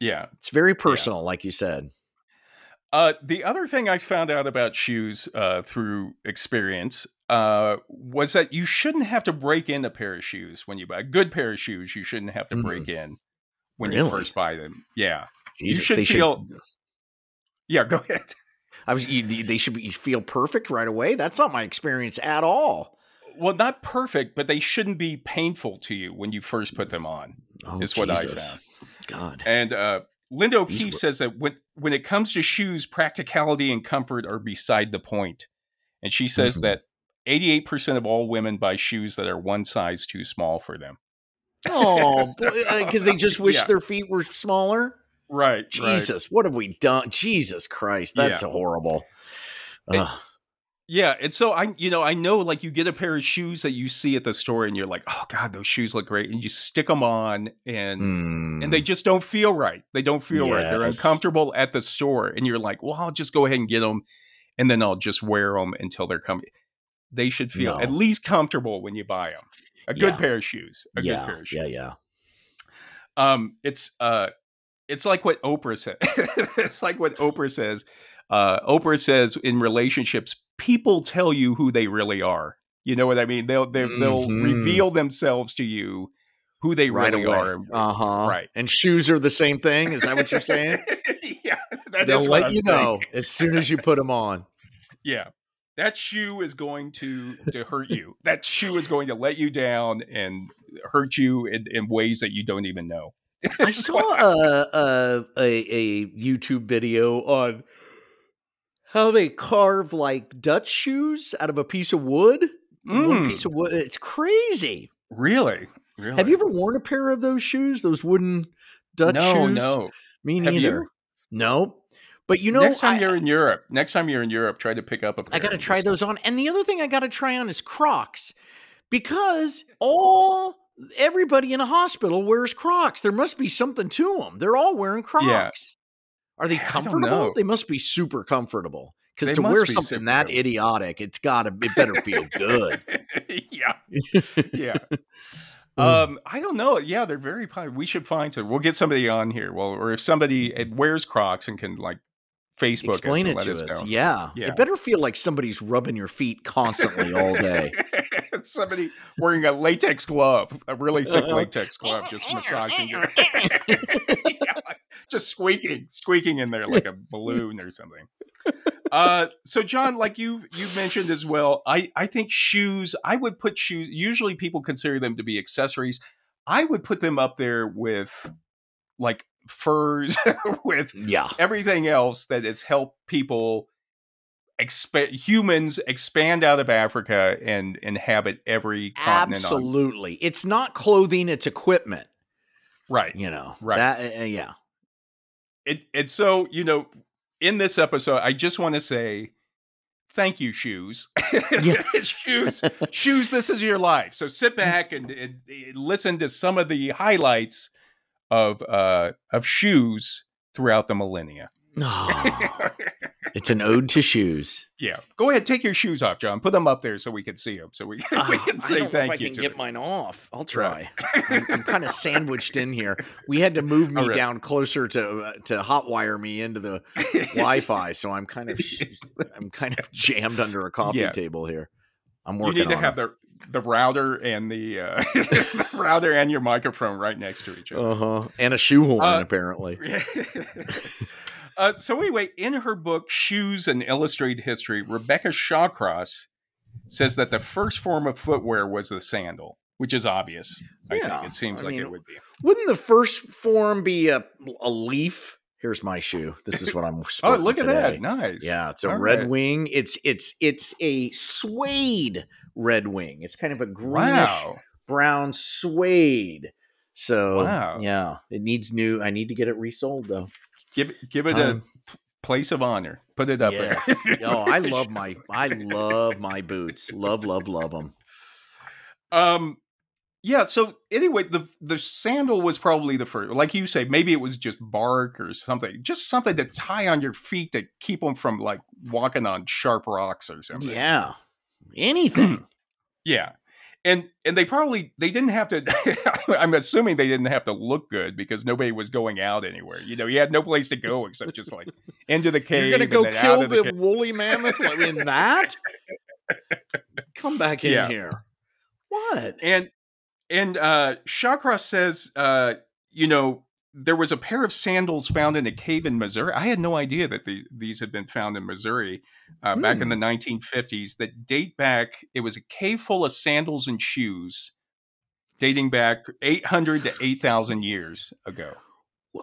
yeah, It's very personal, like you said. Uh, the other thing I found out about shoes uh, through experience uh, was that you shouldn't have to break in a pair of shoes when you buy a good pair of shoes. You shouldn't have to Mm. break in when Really? you first buy them. Yeah, Jesus, should they feel- yeah. Go ahead. I was. You, you- they should be, you feel perfect right away. That's not my experience at all. Well, not perfect, but they shouldn't be painful to you when you first put them on. Oh, Is what I found. God. And uh, Linda O'Keefe were- says that when when it comes to shoes, practicality and comfort are beside the point. And she says Mhm. that 88% of all women buy shoes that are one size too small for them. Oh, because they just wish Yeah. their feet were smaller. Right. right. Jesus, what have we done? Jesus Christ, that's horrible. It- Yeah, and so I, you know, I know like you get a pair of shoes that you see at the store, and you're like, oh god, those shoes look great, and you stick them on, and Mm. and they just don't feel right. They don't feel right. They're uncomfortable at the store, and you're like, well, I'll just go ahead and get them, and then I'll just wear them until they're coming. They should feel No. at least comfortable when you buy them. A good Yeah. pair of shoes. A yeah, good pair of shoes. yeah, yeah. Um, it's uh, it's like what Oprah said. it's like what Oprah says. Uh, Oprah says in relationships, people tell you who they really are. You know what I mean? They'll they, they'll Mhm. reveal themselves to you who they Right really away. are. Uh huh. Right. And shoes are the same thing. Is that what you're saying? yeah, that They'll is let you know as soon as you put them on. Yeah. That shoe is going to to hurt you. That shoe is going to let you down and hurt you in, in ways that you don't even know. I saw a, a a a YouTube video on how they carve like Dutch shoes out of a piece of wood. One Mm, piece of wood. It's crazy. really? Really? Have you ever worn a pair of those shoes? Those wooden Dutch no, shoes? no. no. Me neither. No. But you know, next time I, you're in Europe, next time you're in Europe, try to pick up a. I got to try those on. And the other thing I got to try on is Crocs because all everybody in a hospital wears Crocs. There must be something to them. They're all wearing Crocs. Are they Yeah, I don't comfortable? They must be super comfortable. Because to wear something super that idiotic, it's got to. It better feel good. yeah, yeah. Um, I don't know. Yeah, they're very popular. We should find some. We'll get somebody on here. Well, or if somebody wears Crocs and can like Facebook Explain it to us, us. Yeah. Yeah. It better feel like somebody's rubbing your feet constantly all day. somebody wearing a latex glove, a really thick Uh-huh. latex glove, just massaging your, Yeah, like, just squeaking, squeaking in there like a balloon or something. Uh, so John, like you've you've mentioned as well, I I think shoes. I would put shoes. Usually, people consider them to be accessories. I would put them up there with like furs, with yeah. everything else that has helped people expand humans expand out of Africa and inhabit every continent. On. Absolutely. It's not clothing, it's equipment. Right. You know. Right. That, uh, yeah. It and so you know, in this episode, I just want to say. Thank you, shoes. Yeah. shoes, shoes. This is your life. So sit mm. back and, and, and listen to some of the highlights of uh, of shoes throughout the millennia. Oh, it's an ode to shoes. Yeah, go ahead, take your shoes off, John. Put them up there so we can see them, so we, we Ah, can I say don't know if thank I you can to get them. mine off. I'll Right. try. I'm, I'm kind of sandwiched in here. We had to move me really? down closer to uh, to hotwire me into the Wi-Fi, so I'm kind of I'm kind of jammed under a coffee Yeah. table here. I'm working. you need to on have the the router and the, uh, the router and your microphone right next to each other. uh huh and a shoehorn Uh, apparently. uh, so anyway, in her book "Shoes and Illustrated History," Rebecca Shawcross says that the first form of footwear was the sandal, which is obvious. I Yeah, think it seems I like mean, it would be. Wouldn't the first form be a a leaf? Here's my shoe. This is what I'm. Oh, look at today. that! Nice. Yeah, it's a All red right. wing. It's it's it's a suede red wing. It's kind of a greenish Wow. brown suede. So Wow. yeah, it needs new. I need to get it resold though. Give give It's it a place of honor. Put it up yes. there. oh, I love my I love my boots. Love love love them. Um, yeah. So anyway, the the sandal was probably the first. Like you say, maybe it was just bark or something, just something to tie on your feet to keep them from like walking on sharp rocks or something. Yeah, anything. Yeah. And and they probably they didn't have to. I'm assuming they didn't have to look good because nobody was going out anywhere. You know, you had no place to go except just like into the cave. You're gonna go and kill of the, woolly mammoth in that? Come back in Yeah. here. What? And and uh Shawcross says uh you know there was a pair of sandals found in a cave in Missouri. I had no idea that the, these had been found in Missouri uh, back in Hmm. the 1950s that date back. It was a cave full of sandals and shoes dating back 800 to 8,000 years ago.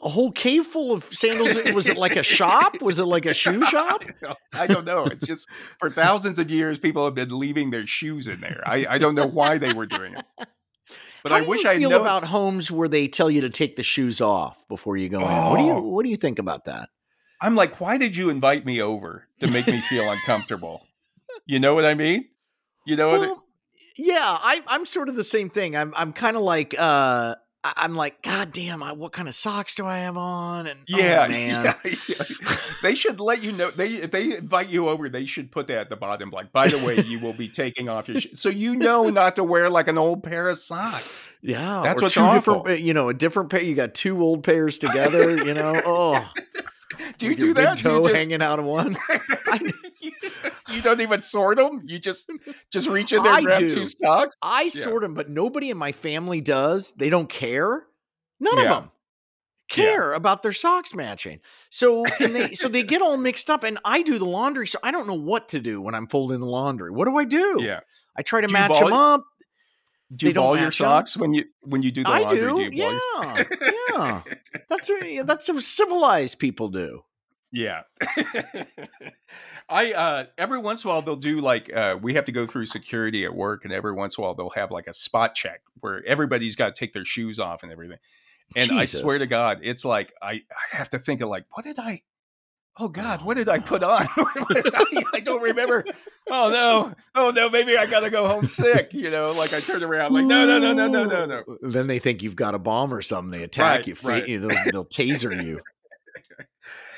A whole cave full of sandals. Was it like a shop? Was it like a shoe shop? I don't know. It's just for thousands of years, people have been leaving their shoes in there. I, I don't know why they were doing it. But How I do wish I feel know about homes where they tell you to take the shoes off before you go in. What do you Oh. What do you think about that? I'm like, why did you invite me over to make me feel uncomfortable? You know what I mean? You know what? Well, yeah, I, I'm sort of the same thing. I'm I'm kind of like uh, I- I'm like, God damn, I, what kind of socks do I have on? And oh, yeah, man. yeah, yeah. They should let you know. They if they invite you over, they should put that at the bottom. Like, by the way, you will be taking off your shoes, so you know not to wear like an old pair of socks. Yeah, That's what's awful. you know, a different pair. You got two old pairs together. You know, oh, Do you with your do that? Big Do you toe just- hanging out of one. you don't even sort them. You just just reach in there, I and grab do. two socks. I Yeah. sort them, but nobody in my family does. They don't care. None Yeah. of them care about their socks matching. So and they so they get all mixed up. And I do the laundry, so I don't know what to do when I'm folding the laundry. What do I do? Yeah. I try to Do match them up. Do you ball your up? socks when you when you do the I laundry? do. ball your- yeah, yeah. That's what, that's what civilized people do. Yeah. I uh every once in a while they'll do like uh we have to go through security at work and every once in a while they'll have like a spot check where everybody's got to take their shoes off and everything. And I swear to God, it's like I, I have to think of like, what did I Oh God, what did I put on? I, don't remember. Oh no. Oh no, maybe I gotta go home sick. You know, like I turn around like, no, no, no, no, no, no, no. Then they think you've got a bomb or something. They attack Right, you. right. you- They'll, they'll taser you.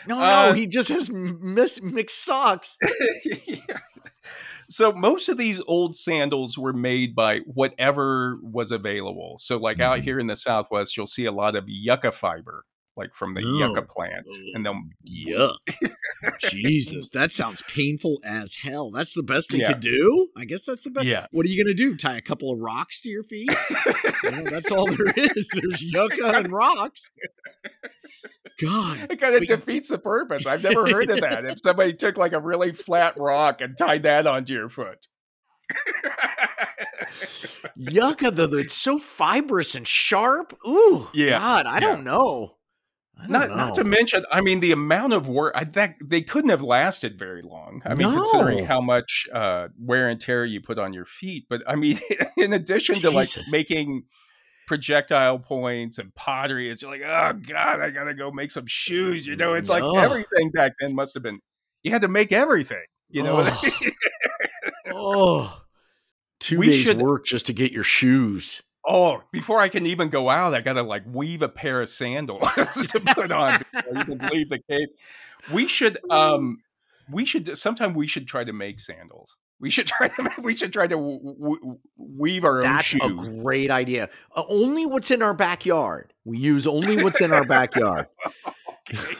No, Uh, no, he just has mis- mixed socks. Yeah. So most of these old sandals were made by whatever was available. So like out Mhm. here in the Southwest, you'll see a lot of yucca fiber, like from the Oh. yucca plant, and they'll Yuck. Jesus, that sounds painful as hell. That's the best they Yeah. could do? I guess that's the best. yeah. What are you going to do? Tie a couple of rocks to your feet? You know, that's all there is. There's yucca and rocks. God. It kind of defeats the purpose. I've never heard of that. If somebody took like a really flat rock and tied that onto your foot. Yucca, though, it's so fibrous and sharp. Ooh, Yeah, God, I yeah. don't know. Not, know. not to mention, I mean, the amount of work I, that they couldn't have lasted very long. I mean, considering how much uh, wear and tear you put on your feet. But I mean, in addition to like making projectile points and pottery, it's like, oh god, I gotta go make some shoes. You know, it's like everything back then must have been. You had to make everything. You know, Oh. oh, two We days should- work just to get your shoes. Oh, before I can even go out, I gotta like weave a pair of sandals to put on before I even leave the cave. We should um we should sometime we should try to make sandals. We should try to we should try to w- w- weave our own That's a great idea. Uh, only what's in our backyard. We use only what's in our backyard. Okay,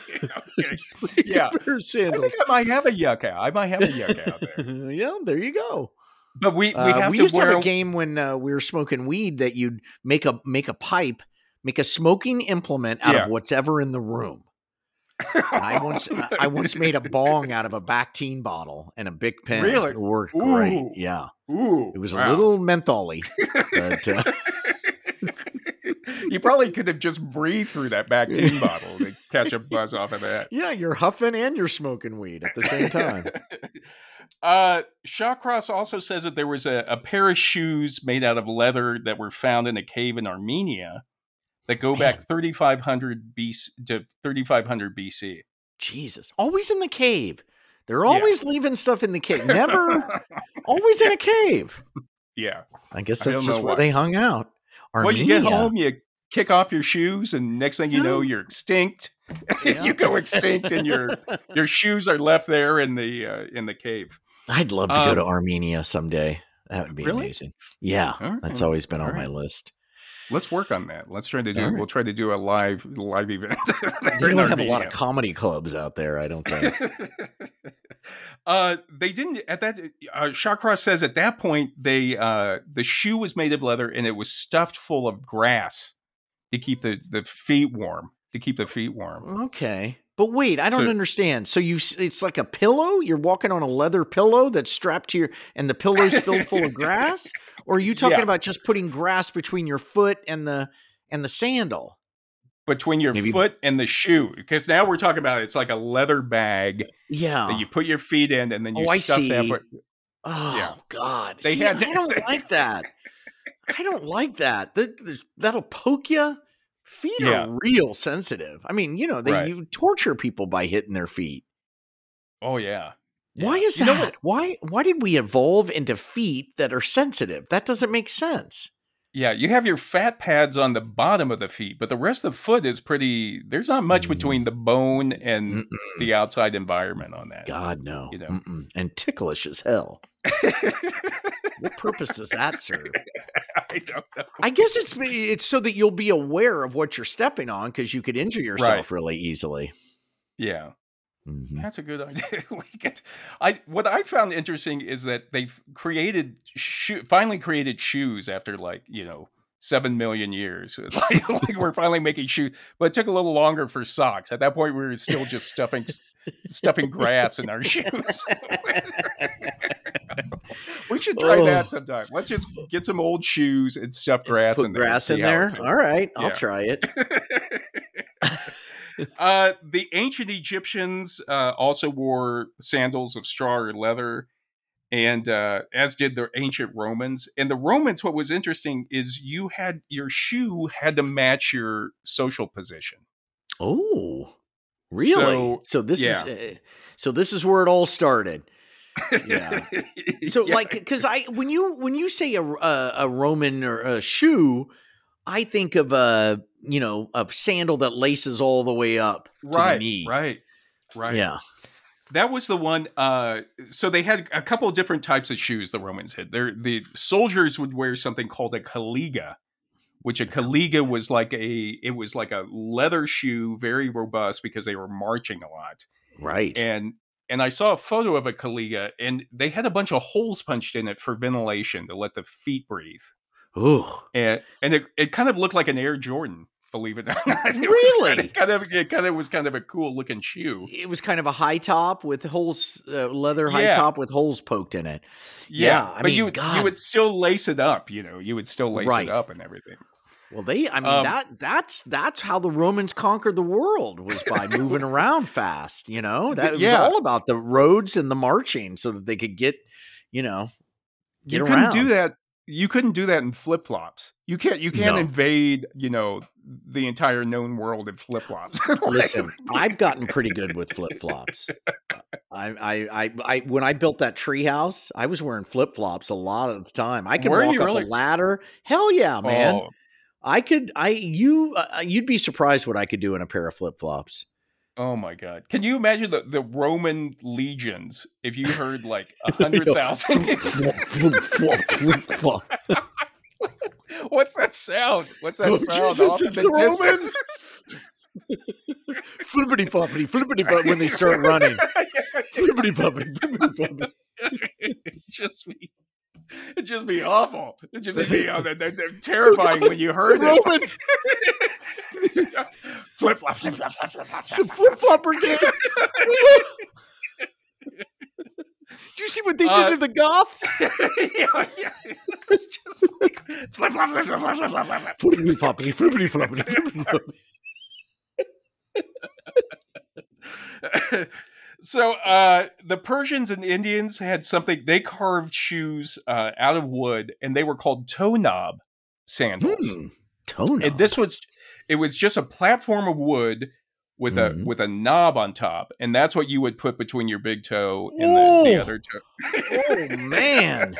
okay. Yeah. Of I sandals. think I might have a yucca. I might have a yucca out there. yeah, there you go. But we we Uh, we to used wear to have a game when uh, we were smoking weed that you'd make a make a pipe, make a smoking implement out Yeah. of what's ever in the room. I once I- once made a bong out of a Bactine bottle and a big pen. Really? It worked great. Yeah, Ooh, it was wow. a little mentholy, but uh, you probably could have just breathed through that Bactine bottle to catch a buzz off of that. yeah, you're huffing and you're smoking weed at the same time. uh, Shawcross also says that there was a, a pair of shoes made out of leather that were found in a cave in Armenia that go back 3,500 BC to 3,500 BC. Jesus, always in the cave. They're Yeah. always leaving stuff in the cave. Never, always in a cave. yeah. I guess that's don't just where they hung out. Well, you get home, you kick off your shoes, and next thing you know, you're extinct. Yeah. you go extinct, and your your shoes are left there in the uh, in the cave. I'd love to go Um, to Armenia someday. That would be Really? amazing. Yeah, All that's always been on All my list. Let's work on that. Let's try to do. All right. We'll try to do a live live event. They don't have a lot of comedy clubs out there. I don't think. uh, they didn't at that. Uh, Shawcross says at that point they uh, the shoe was made of leather and it was stuffed full of grass to keep the the feet warm. To keep the feet warm. okay, but wait, I don't So- understand. So you, it's like a pillow. You're walking on a leather pillow that's strapped to your, and the pillow's filled full of grass. Or are you talking Yeah. about just putting grass between your foot and the and the sandal? between your Maybe- foot and the shoe because now we're talking about it's like a leather bag Yeah. that you put your feet in and then you Oh, I stuff that foot. Oh Yeah. God! They See, had- I don't like that. I don't like that. That that'll poke you. Feet Yeah. are real sensitive. I mean, you know, they Right. you torture people by hitting their feet. Oh yeah. Why is You that? Why why did we evolve into feet that are sensitive? That doesn't make sense. Yeah, you have your fat pads on the bottom of the feet, but the rest of the foot is pretty. There's not much Mm. between the bone and Mm-mm. the outside environment on that. God no. You know. Mm-mm. And ticklish as hell. What purpose does that serve? I don't know. I guess it's it's so that you'll be aware of what you're stepping on because you could injure yourself really easily. Yeah, Mhm. that's a good idea. we get. I what I found interesting is that they've created shoe, finally created shoes after like you know seven million years. like, like we're finally making shoes, but it took a little longer for socks. At that point, we were still just stuffing stuffing grass in our shoes. we should try Oh. that sometime. Let's just get some old shoes and stuff grass Put in there. grass in see how it there. All right, I'll Yeah. try it. uh, the ancient Egyptians uh, also wore sandals of straw or leather, and uh, as did the ancient Romans. And the Romans, what was interesting is you had your shoe had to match your social position. Oh, really? So, So, this yeah. is uh, so this is where it all started. Yeah. So Yeah. like because I when you when you say a, a a Roman or a shoe, I think of a you know a sandal that laces all the way up to right, the knee. right, right. Yeah. That was the one. Uh, so they had a couple of different types of shoes. The Romans had. Their the soldiers would wear something called a caliga, which a caliga was like a it was like a leather shoe, very robust because they were marching a lot. Right. And and I saw a photo of a caliga, and they had a bunch of holes punched in it for ventilation to let the feet breathe. Ooh. And and it, it kind of looked like an Air Jordan. Believe it or not, It Really? kind of, kind of it kind of was kind of a cool looking shoe. It was kind of a high top with holes, uh, leather high Yeah. top with holes poked in it. Yeah, Yeah, I but mean, you would God. you would still lace it up. You know, you would still lace Right. it up and everything. Well, they, I mean, Um, that that's that's how the Romans conquered the world was by moving around fast. You know, that it was all about the roads and the marching, so that they could get, you know, get you couldn't do that. You couldn't do that in flip flops. You can't. You can't No. invade. You know, the entire known world in flip flops. Listen, I've gotten pretty good with flip flops. I, I, I, I, when I built that tree house, I was wearing flip flops a lot of the time. I could Were walk up really? a ladder. Hell yeah, man! Oh, I could. I you. Uh, you'd be surprised what I could do in a pair of flip flops. oh my god! Can you imagine the, the Roman legions if you heard like a hundred thousand? What's that sound? What's that Oh, sound? Jesus, it's the the distance? flippity floppity, flippity flop when they start running. Flippity floppity, flippity floppity. Just be, it'd just be awful. It'd just be uh, they're, they're terrifying when you heard it. Flip flop, flip flop, flip flop, flip flop. flip flopper game. Do you see what they did Uh, to the Goths? yeah, yeah. It's just like flip flop, flip flop, flip flop, flip flop. Flippity floppity, flippity floppity, flippity floppity. So uh, the Persians and Indians had something. They carved shoes uh, out of wood, and they were called toe knob sandals. Hmm. Toenail. And this was, it was just a platform of wood with Mhm. a with a knob on top, and that's what you would put between your big toe and the, the other toe. oh man,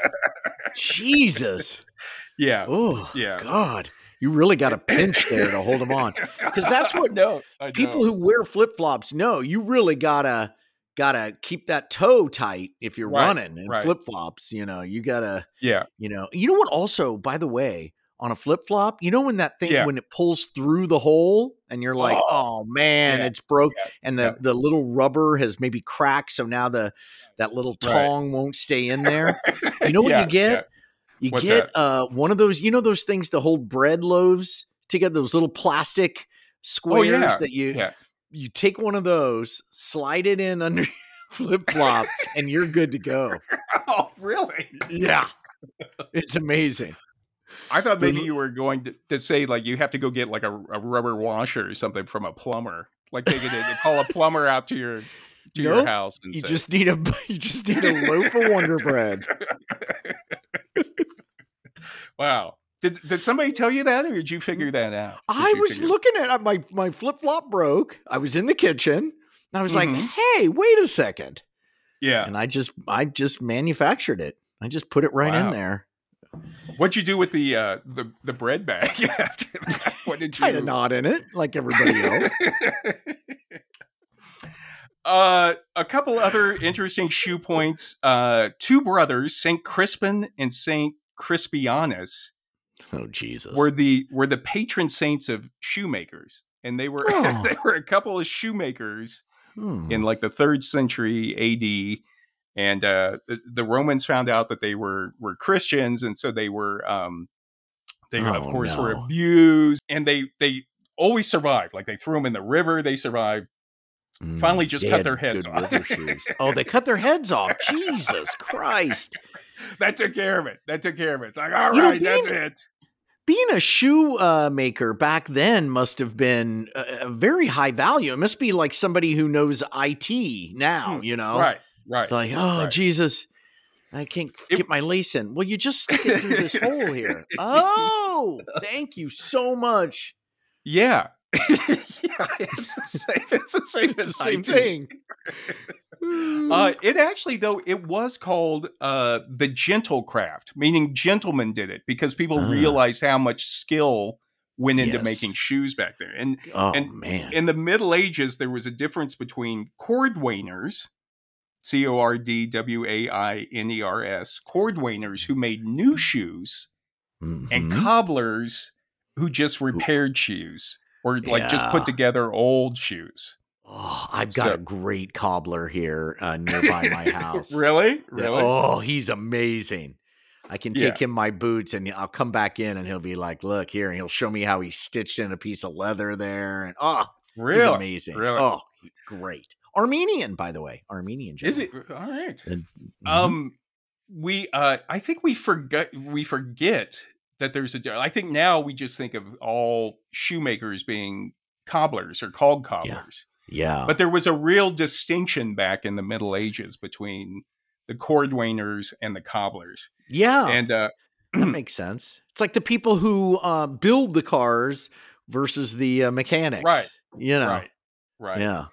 Jesus. Yeah, Oh yeah. God, you really got a pinch there to hold them on, because that's what no People who wear flip flops know you really gotta gotta keep that toe tight if you're Right, running in right. flip flops. You know, you gotta yeah you know you know what also by the way on a flip flop you know when that thing Yeah. when it pulls through the hole and you're like Oh, oh, man yeah, it's broke yeah, and the the little rubber has maybe cracked so now the that little Right. tong won't stay in there you know what you get you What's get uh one of those you know those things to hold bread loaves together those little plastic squares Oh, that you yeah. You take one of those slide it in under flip flop and you're good to go Oh, really? yeah it's amazing I thought maybe you were going to, to say like you have to go get like a, a rubber washer or something from a plumber. Like they could they call a plumber out to your to your house and You say, just need a you just need a loaf of Wonder Bread. "Wow, did did somebody tell you that, or did you figure that out?" Did I was figure- looking at uh, my my flip flop broke. I was in the kitchen. And I was Mhm. like, "Hey, wait a second. Yeah. And I just I just manufactured it. I just put it right Wow. in there. What'd you do with the uh, the the bread bag after that? What did you? Tied a knot in it like everybody else. uh, a couple other interesting shoe points. Uh, two brothers, Saint Crispin and Saint Crispianus, oh Jesus. were the were the patron saints of shoemakers, and they were Oh. they were a couple of shoemakers Hmm. in like the third century AD. And uh, the, the Romans found out that they were were Christians, and so they were um, they of Oh, course were abused, and they they always survived. Like they threw them in the river, they survived. Mm, finally just cut their heads off. Oh, they cut their heads off. Jesus Christ. that took care of it. That took care of it. It's like, all You know, right, that's it. Being a shoe uh, maker back then must have been a, a very high value. It must be like somebody who knows IT now, Hmm, you know? Right, right. It's like, oh right. Jesus, I can't It- get my lace in. Well, you just stick it through this hole here. Oh, thank you so much. yeah. yeah, it's the same. It's the same as Same IT. thing. Uh, it actually, though, it was called uh, the gentle craft, meaning gentlemen did it because people Ah. realized how much skill went into Yes. making shoes back there. And oh and man. in the Middle Ages, there was a difference between cordwainers, C O R D W A I N E R S, cordwainers who made new shoes, and Mhm. cobblers who just repaired shoes or like just put together old shoes. Oh, I've got So- a great cobbler here uh, nearby my house. really? Really? Oh, he's amazing. I can Yeah. take him my boots and I'll come back in and he'll be like, "Look here," and he'll show me how he stitched in a piece of leather there, and oh, he's really? amazing. Really? Oh, great. Armenian, by the way, Armenian. Is it all right? And- mhm. Um, we uh, I think we forget we forget that there's a, I think now we just think of all shoemakers being cobblers or called cobblers, yeah, but there was a real distinction back in the Middle Ages between the cordwainers and the cobblers, yeah, and uh, that makes sense. It's like the people who uh, build the cars versus the uh, mechanics, Right. You know, right, right, yeah.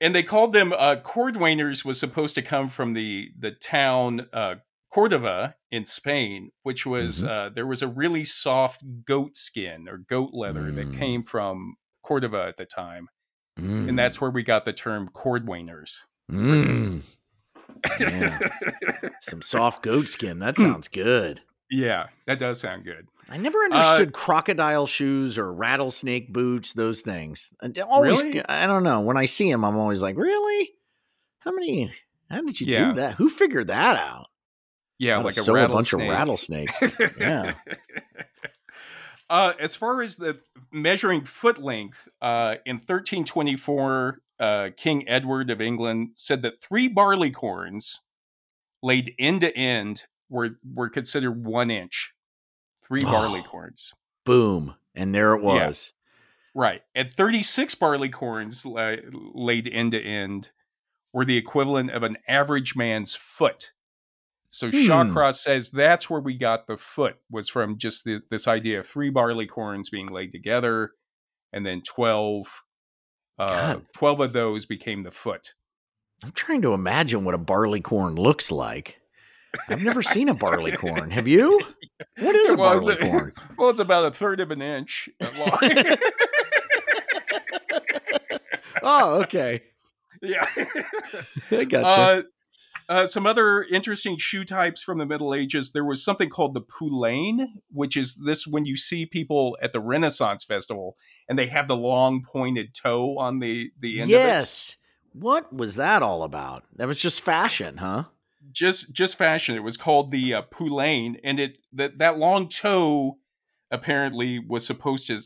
and they called them uh, cordwainers was supposed to come from the the town uh, Cordova in Spain, which was Mhm. uh, there was a really soft goat skin or goat leather that Mm. came from Cordova at the time, Mm. and that's where we got the term cordwainers. Mm. Some soft goat skin. That sounds good. yeah, that does sound good. I never Uh, understood crocodile shoes or rattlesnake boots, those things. And always, Really? I don't know. When I see them, I'm always like, really? How many? How did you Yeah. do that? Who figured that out? Yeah, How to like a sew a bunch of rattlesnakes. Yeah. Uh, as far as the measuring foot length, uh, in 1324, uh, King Edward of England said that three barley corns laid end to end were were considered one inch. Three barley Oh. corns, Boom. And there it Yeah. was. right? And 36 barley corns la- laid end to end were the equivalent of an average man's foot. So Hmm. Shawcross says that's where we got the foot was from just the, this idea of three barley corns being laid together, and then 12, uh, 12 of those became the foot. I'm trying to imagine what a barley corn looks like. I've never seen a barley corn. Have you? What is a Well, barley a- corn? Well, it's about a third of an inch long. Oh, okay. yeah. I gotcha. Uh, uh, some other interesting shoe types from the Middle Ages. There was something called the poulaine, which is this when you see people at the Renaissance Festival and they have the long pointed toe on the the end of it. yes. What was that all about? That was just fashion, huh? Just just fashion. It was called the uh, poulaine, and it that that long toe apparently was supposed to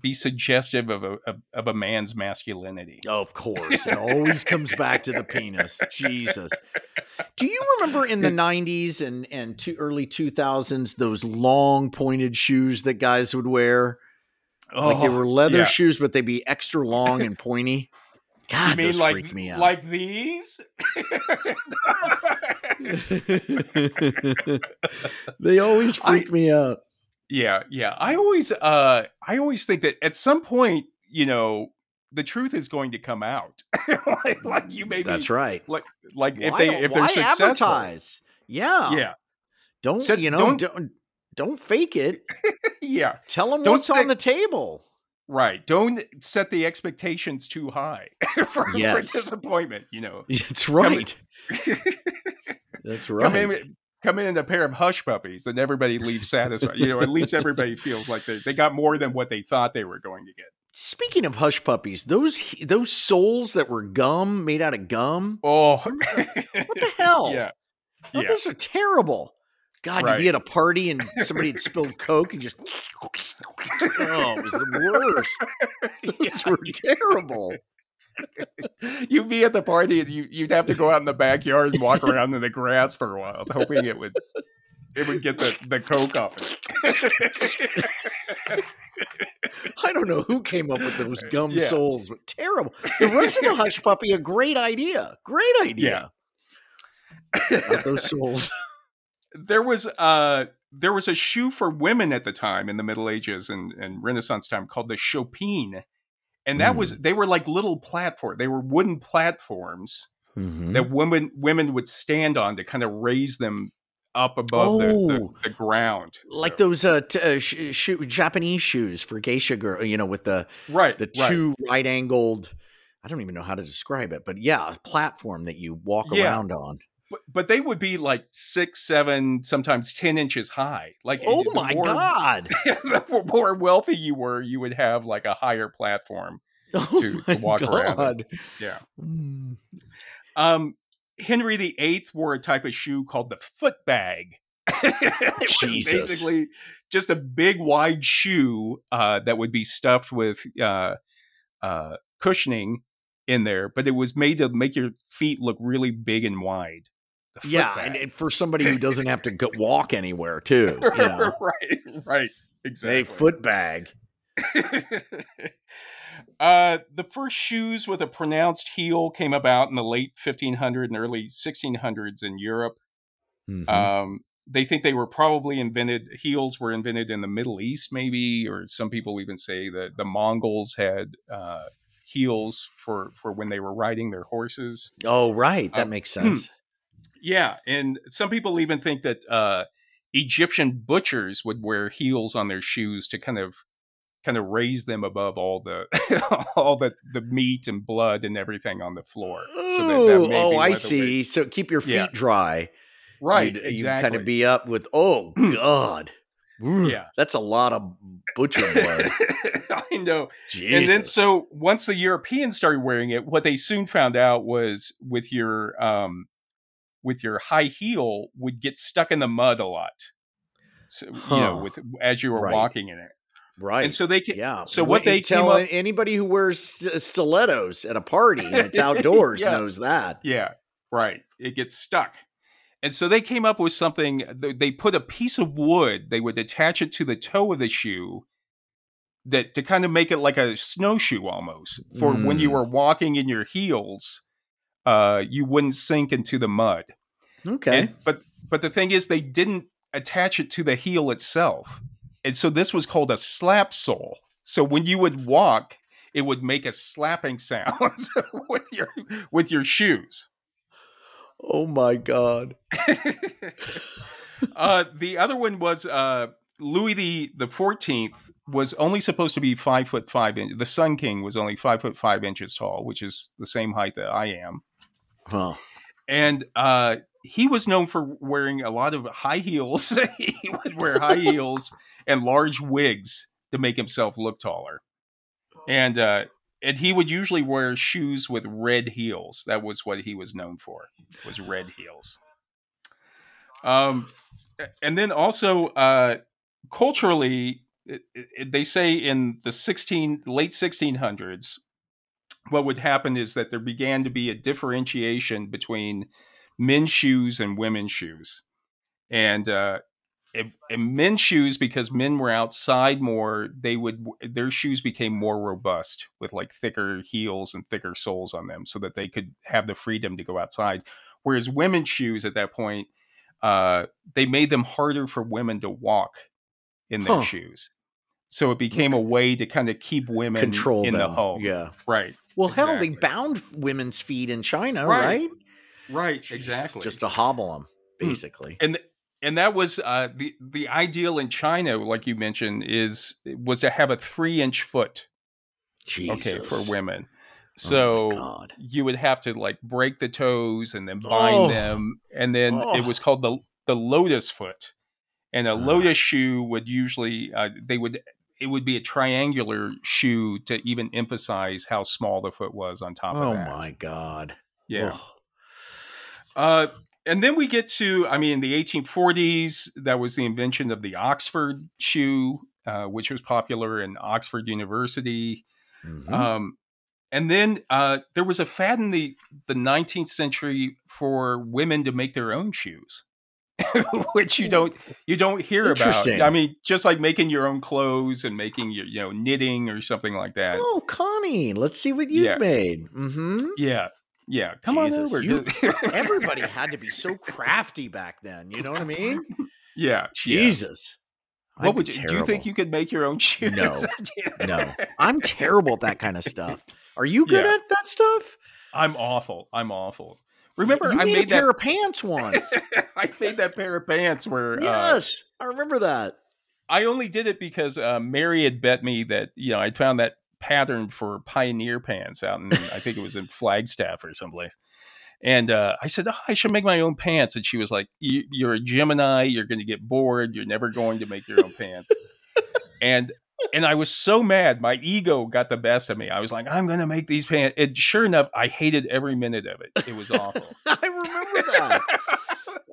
be suggestive of a of, a man's masculinity. Oh, of course. It always comes back to the penis. Jesus. Do you remember in the 90s and, and two, early 2000s those long pointed shoes that guys would wear? like they Oh, were leather yeah. shoes, but they'd be extra long and pointy. God, You mean those like freaked me out. like these? they always I- me out. Yeah, yeah. I always uh I always think that at some point, you know, the truth is going to come out. like, like you maybe That's right. like like if they if they're successful. advertise? Yeah. Yeah. Don't Set- you know? don't- Don't, don't fake it. Yeah. Tell them Don't what's on the table. Right. Don't set the expectations too high for, Yes. for disappointment, you know. That's right. That's Come right. in come in in a pair of hush puppies and everybody leaves satisfied. You know, at least everybody feels like they, they got more than what they thought they were going to get. Speaking of hush puppies, those those soles that were gum made out of gum. Oh What the hell? yeah. Oh, Yeah. Those are terrible. God, Right. you'd be at a party and somebody had spilled Coke and just oh, it was the worst. Those were terrible. You'd be at the party and you, you'd have to go out in the backyard and walk around in the grass for a while, hoping it would it would get the, the coke off it. I don't know who came up with those gum Yeah. soles, terrible. The rest of the hush puppy, a great idea. Great idea. Not those soles. there was uh there was a shoe for women at the time in the Middle Ages and, and Renaissance time called the chopine. And that was they were like little platform. They were wooden platforms Mhm. that women women would stand on to kind of raise them up above the, the, Oh. the ground. like So- those uh, t- uh sh- shoe- Japanese shoes for geisha girl, you know, with the right the two right angled. I don't even know how to describe it, but yeah, a platform that you walk Yeah. around on. But, but they would be like six, seven, sometimes ten inches high. Like Oh my more- god! the more wealthy you were, you would have like a higher platform. Oh To- to walk around! Yeah. Mm. Um, Henry VIII wore a type of shoe called the foot bag. it was basically just a big wide shoe uh, that would be stuffed with uh, uh, cushioning in there, but it was made to make your feet look really big and wide. Yeah, bag. and, for somebody who doesn't have to go walk anywhere, too. You know, right, right, exactly. a foot bag. uh, the first shoes with a pronounced heel came about in the late 1500s and early 1600s in Europe. Mhm. Um, they think they were probably invented. Heels were invented in the Middle East, maybe, or some people even say that the Mongols had uh, heels for for when they were riding their horses. oh, right, that uh, makes sense. Yeah, and some people even think that uh, Egyptian butchers would wear heels on their shoes to kind of kind of raise them above all the all the the meat and blood and everything on the floor. So that- that oh, I see. way- So keep your feet Yeah. dry. Right, You'd, exactly. kind of be up with. Oh God. Yeah. that's a lot of butcher blood. I know. Jesus. And then so once the Europeans started wearing it, what they soon found out was with your um with your high heel would get stuck in the mud a lot. So you know, with as you were Right. walking in it. right. And so they can yeah. so Wh- what they tell up- anybody who wears st- stilettos at a party and it's outdoors Yeah. knows that. Yeah, right. It gets stuck. And so they came up with something. They put a piece of wood. They would attach it to the toe of the shoe, that to kind of make it like a snowshoe almost. For when you Mm. were walking in your heels, uh, you wouldn't sink into the mud. Okay. And, but but the thing is, they didn't attach it to the heel itself, and so this was called a slap sole. So when you would walk, it would make a slapping sound with your with your shoes. oh my God. uh, the other one was uh, Louis the the Fourteenth was only supposed to be five foot five inches. The Sun King was only five foot five inches tall, which is the same height that I am. Huh. And uh, he was known for wearing a lot of high heels. he would wear high heels and large wigs to make himself look taller. And uh, and he would usually wear shoes with red heels. That was what he was known for. Was red heels. Um, and then also uh, culturally, it, it, they say in the 16 late 1600s what would happen is that there began to be a differentiation between men's shoes and women's shoes. And uh in men's shoes because men were outside more they would their shoes became more robust with like thicker heels and thicker soles on them so that they could have the freedom to go outside. Whereas women's shoes at that point uh they made them harder for women to walk in their huh. shoes. So it became a way to kind of keep women control in them. the home. Yeah. Right. Well exactly. hell they bound women's feet in china right. right, right exactly just to hobble them hmm. basically and and that was uh, the the ideal in China, like you mentioned, is was to have a three inch foot. Jesus. Okay, for women. Oh so oh you would have to like break the toes and then bind oh. them, and then oh. it was called the the lotus foot. And a uh. lotus shoe would usually uh, they would it would be a triangular shoe to even emphasize how small the foot was on top of that. Oh my god! Yeah. Uh, and then we get to, I mean, the 1840s, that was the invention of the Oxford shoe, uh, which was popular in Oxford University. Mm-hmm. Um, and then uh, there was a fad in the, the 19th century for women to make their own shoes. which you don't you don't hear about. I mean, just like making your own clothes and making your you know knitting or something like that. Oh, Connie, let's see what you've yeah. made. Mm-hmm. Yeah, yeah, come Jesus, on over. You, everybody had to be so crafty back then. You know what I mean? Yeah. Jesus. Yeah. What would you do? You think you could make your own shoes? No, no. I'm terrible at that kind of stuff. Are you good yeah. at that stuff? I'm awful. I'm awful. Remember, you I made, a pair of pants once. I made that pair of pants where. Uh, yes, uh, I remember that. I only did it because uh, Mary had bet me that you know I found that pattern for Pioneer pants out in I think it was in Flagstaff or someplace. And uh, I said, oh, I should make my own pants. And she was like, You're a Gemini. You're going to get bored. You're never going to make your own pants. and and I was so mad. My ego got the best of me. I was like, I'm going to make these pants. And sure enough, I hated every minute of it. It was awful. I remember that.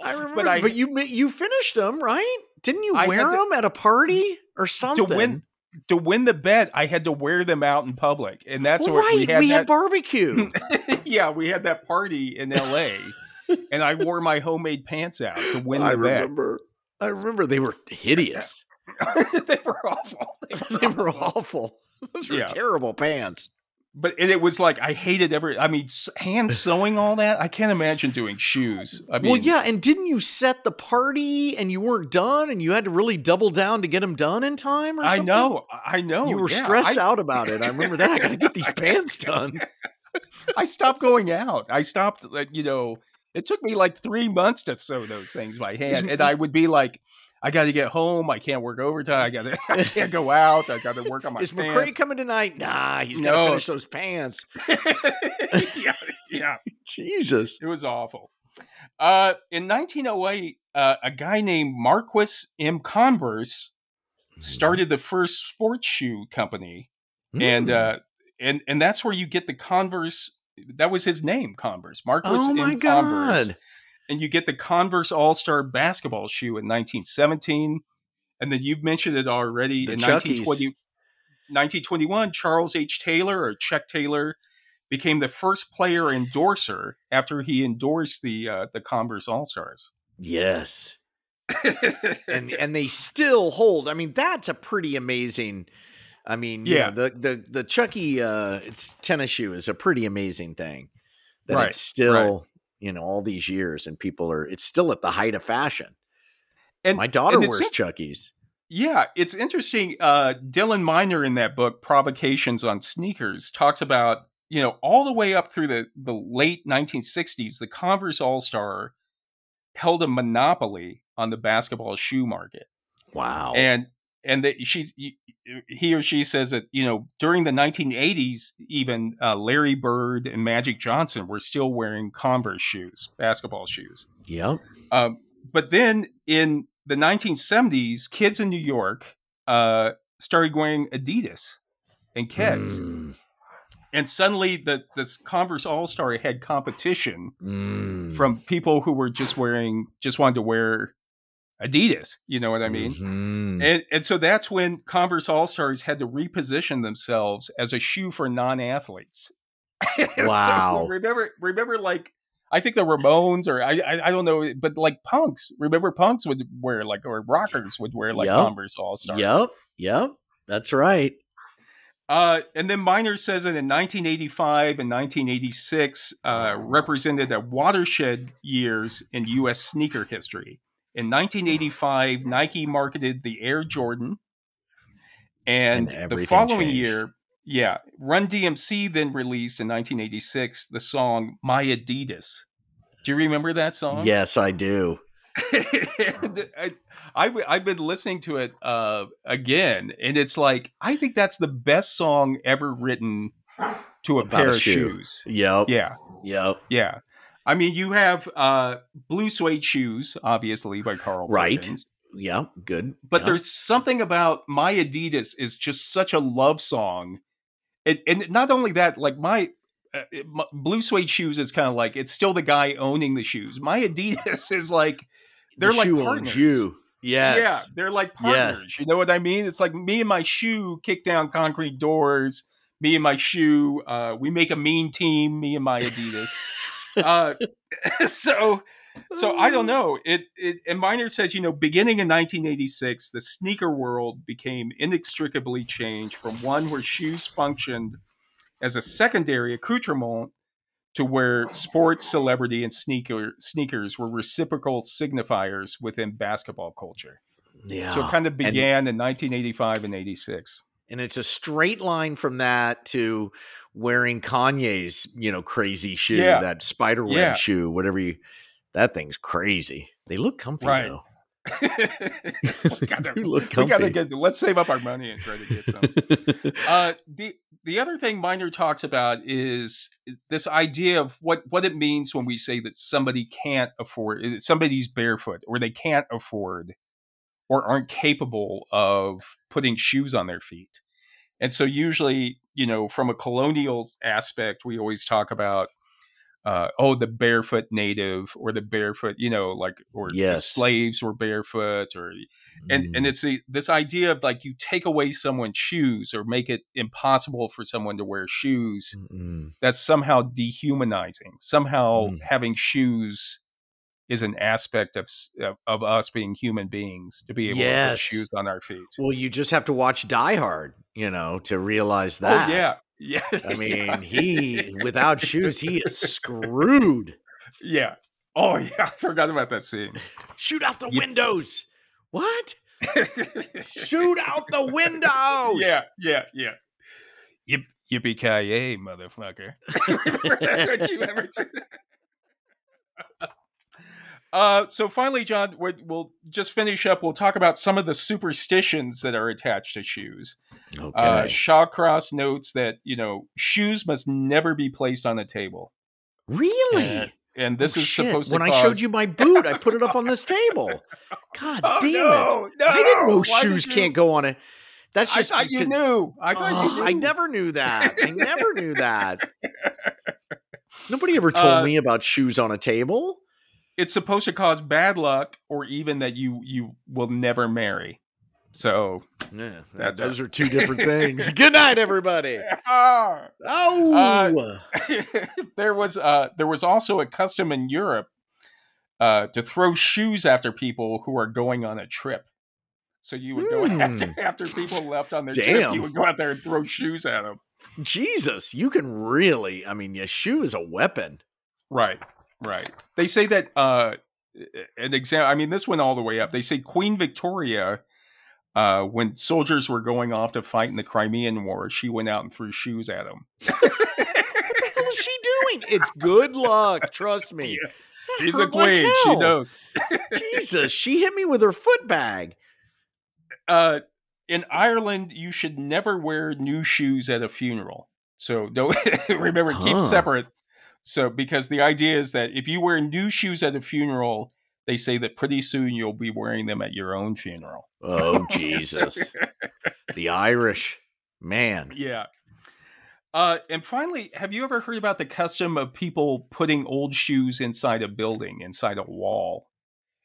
I remember. But, I, but you you finished them, right? Didn't you wear them at a party or something? To win, to win the bet, I had to wear them out in public, and that's well, right. we had. We that, had barbecue. yeah, we had that party in L.A., and I wore my homemade pants out to win the I bet. remember. I remember they were hideous. they were awful. They were, they were awful. Those were yeah. terrible pants but it was like I hated every. I mean, hand sewing all that. I can't imagine doing shoes. I mean, well, yeah, and didn't you set the party and you weren't done, and you had to really double down to get them done in time? I know, I know. You were yeah, stressed I, out about it. I remember that. I got to get these pants done. I stopped going out. I stopped. You know, it took me like three months to sew those things by hand, and I would be like, I got to get home. I can't work overtime. I got to. I can't go out. I got to work on my. Is pants. McCray coming tonight? Nah, he's got to finish those pants. yeah, yeah. Jesus, it was awful. Uh, in 1908, uh, a guy named Marquis M. Converse started the first sports shoe company, mm. and hmm. uh, and and that's where you get the Converse. That was his name, Converse. Marquis oh my M. God. Converse and you get the Converse All Star basketball shoe in 1917. And then you've mentioned it already the in 1920, 1921. Charles H. Taylor or Chuck Taylor became the first player endorser after he endorsed the uh, the Converse All Stars. Yes, and and they still hold. I mean, that's a pretty amazing. I mean, yeah, know, the the the Chucky uh, tennis shoe is a pretty amazing thing. That right, it's still right you know all these years and people are it's still at the height of fashion. And my daughter and wears chuckies yeah it's interesting uh dylan miner in that book provocations on sneakers talks about you know all the way up through the the late 1960s the converse all-star held a monopoly on the basketball shoe market. Wow. And and that she's he or she says that you know during the 1980s even uh, larry bird and magic johnson were still wearing converse shoes basketball shoes yep um, but then in the 1970s kids in new york uh, started wearing adidas and keds mm. and suddenly the this converse all-star had competition mm. from people who were just wearing just wanted to wear Adidas. You know what I mean? Mhm. And and so that's when Converse All Stars had to reposition themselves as a shoe for non-athletes. So Wow. remember, remember, like I think the Ramones or I, I I don't know, but like punks. Remember, punks would wear like or rockers would wear like Yep. Converse All Stars. Yep. Yep. That's right. Uh, and then Miner says that in 1985 and 1986 uh, represented a watershed years in U.S. sneaker history. In 1985, Nike marketed the Air Jordan, and, And the following changed. year, yeah, Run DMC then released in 1986 the song "My Adidas." Do you remember that song? Yes, I do. I, I've, I've been listening to it uh, again, and it's like I think that's the best song ever written to a About pair a of shoe. shoes. Yep. Yeah, Yep. yeah. I mean, you have uh, Blue Suede Shoes, obviously by Carl Right. Perkins, Yep. Good. but Yep. there's something about My Adidas is just such a love song, and, and not only that, like my. Uh, my- Blue suede shoes is kind of like it's still the guy owning the shoes. My Adidas is like they're The like partners. you. Yes. Yeah, they're like Yeah. partners. You know what I mean? It's like me and my shoe kick down concrete doors. Me and my shoe, uh, we make a mean team. Me and my Adidas. uh, so, so I don't know. It, it and Miner says, you know, beginning in 1986, the sneaker world became inextricably changed from one where shoes functioned as a secondary accoutrement to where sports, celebrity, and sneaker sneakers were reciprocal signifiers within basketball culture. Yeah. So it kind of And- began in 1985 and 86. and it's a straight line from that to wearing Kanye's, you know, crazy shoe, Yeah. that spider web Yeah. shoe, whatever you. That thing's crazy. They look comfy Right. though. we gotta, look we comfy. gotta get. Let's save up our money and try to get some. uh, the the other thing Miner talks about is this idea of what what it means when we say that somebody can't afford somebody's barefoot or they can't afford or aren't capable of putting shoes on their feet. And so usually, you know, from a colonial aspect, we always talk about uh, oh, the barefoot native or the barefoot, you know, like or the Yes. slaves were barefoot or and Mm. and it's a, this idea of like you take away someone's shoes or make it impossible for someone to wear shoes Mm. that's somehow dehumanizing somehow Mm. having shoes is an aspect of, of of us being human beings to be able to put shoes on our feet Well, you just have to watch Die Hard, you know, to realize oh, that. oh yeah yeah I mean, yeah. he without shoes, he is screwed. yeah oh yeah i forgot about that scene Shoot out the Yep. windows. What? Shoot out the windows. yeah yeah yeah Yip, yippee ki yay motherfucker Don't you ever say that? Uh, so finally, John, we- we'll just finish up. We'll talk about some of the superstitions that are attached to shoes. Okay. Uh, Shawcross notes that you know shoes must never be placed on a table, really? and, and this Oh, is shit. supposed to. Be. When I showed you my boot, I put it up on this table. God Oh, damn no, it! no, I didn't know why shoes you- can't go on it. That's I just thought you knew. I thought Oh, you knew. I never knew that. I never knew that. Nobody ever told Uh, me about shoes on a table. It's supposed to cause bad luck, or even that you you will never marry. So Yeah, That's those are two different things. Good night, everybody. Ah. Oh, Uh, there was uh there was also a custom in Europe uh to throw shoes after people who are going on a trip. So you would go Hmm. after, after people left on their trip, you would go out there and throw shoes at them. Jesus, you can really. I mean, your shoe is a weapon. Right, right. They say that uh an example. I mean, this went all the way up. They say Queen Victoria. Uh, when soldiers were going off to fight in the Crimean War, she went out and threw shoes at them. What the hell is she doing? It's good luck. Trust me. Yeah. She's a hurt like queen. she knows. Jesus, she hit me with her foot bag. uh, in Ireland, you should never wear new shoes at a funeral. So don't remember keep separate. So because the idea is that if you wear new shoes at a funeral, they say that pretty soon you'll be wearing them at your own funeral. Oh, Jesus. the Irish. Man. Yeah. Uh, and finally, have you ever heard about the custom of people putting old shoes inside a building, inside a wall?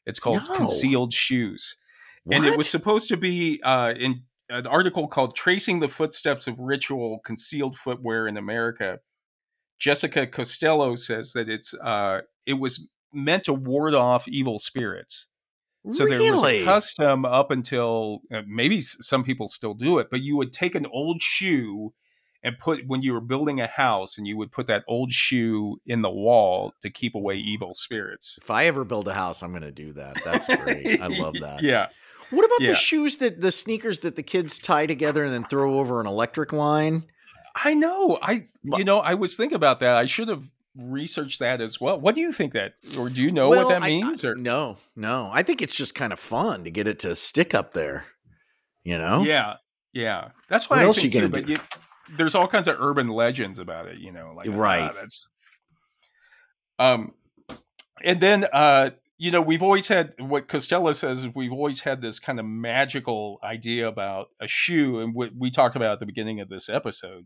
It's called No. Concealed Shoes. And it was supposed to be uh, in an article called Tracing the Footsteps of Ritual Concealed Footwear in America. Jessica Costello says that it's uh, it was meant to ward off evil spirits. So there was a custom up until uh, maybe some people still do it, but you would take an old shoe and put when you were building a house, and you would put that old shoe in the wall to keep away evil spirits. If I ever build a house, I'm going to do that. That's great. I love that. Yeah, What about Yeah. the shoes that the sneakers that the kids tie together and then throw over an electric line? I know. I you know I was thinking about that. I should have researched that as well. What do you think that, or do you know Well, what that I- I- means? or no, no. I think it's just kind of fun to get it to stick up there. You know? yeah, yeah. That's What what, I else think you too. But do? you, there's all kinds of urban legends about it. You know, like ah, Right. um, and then uh, you know, we've always had what Costello says. We've always had this kind of magical idea about a shoe, and what we talked about at the beginning of this episode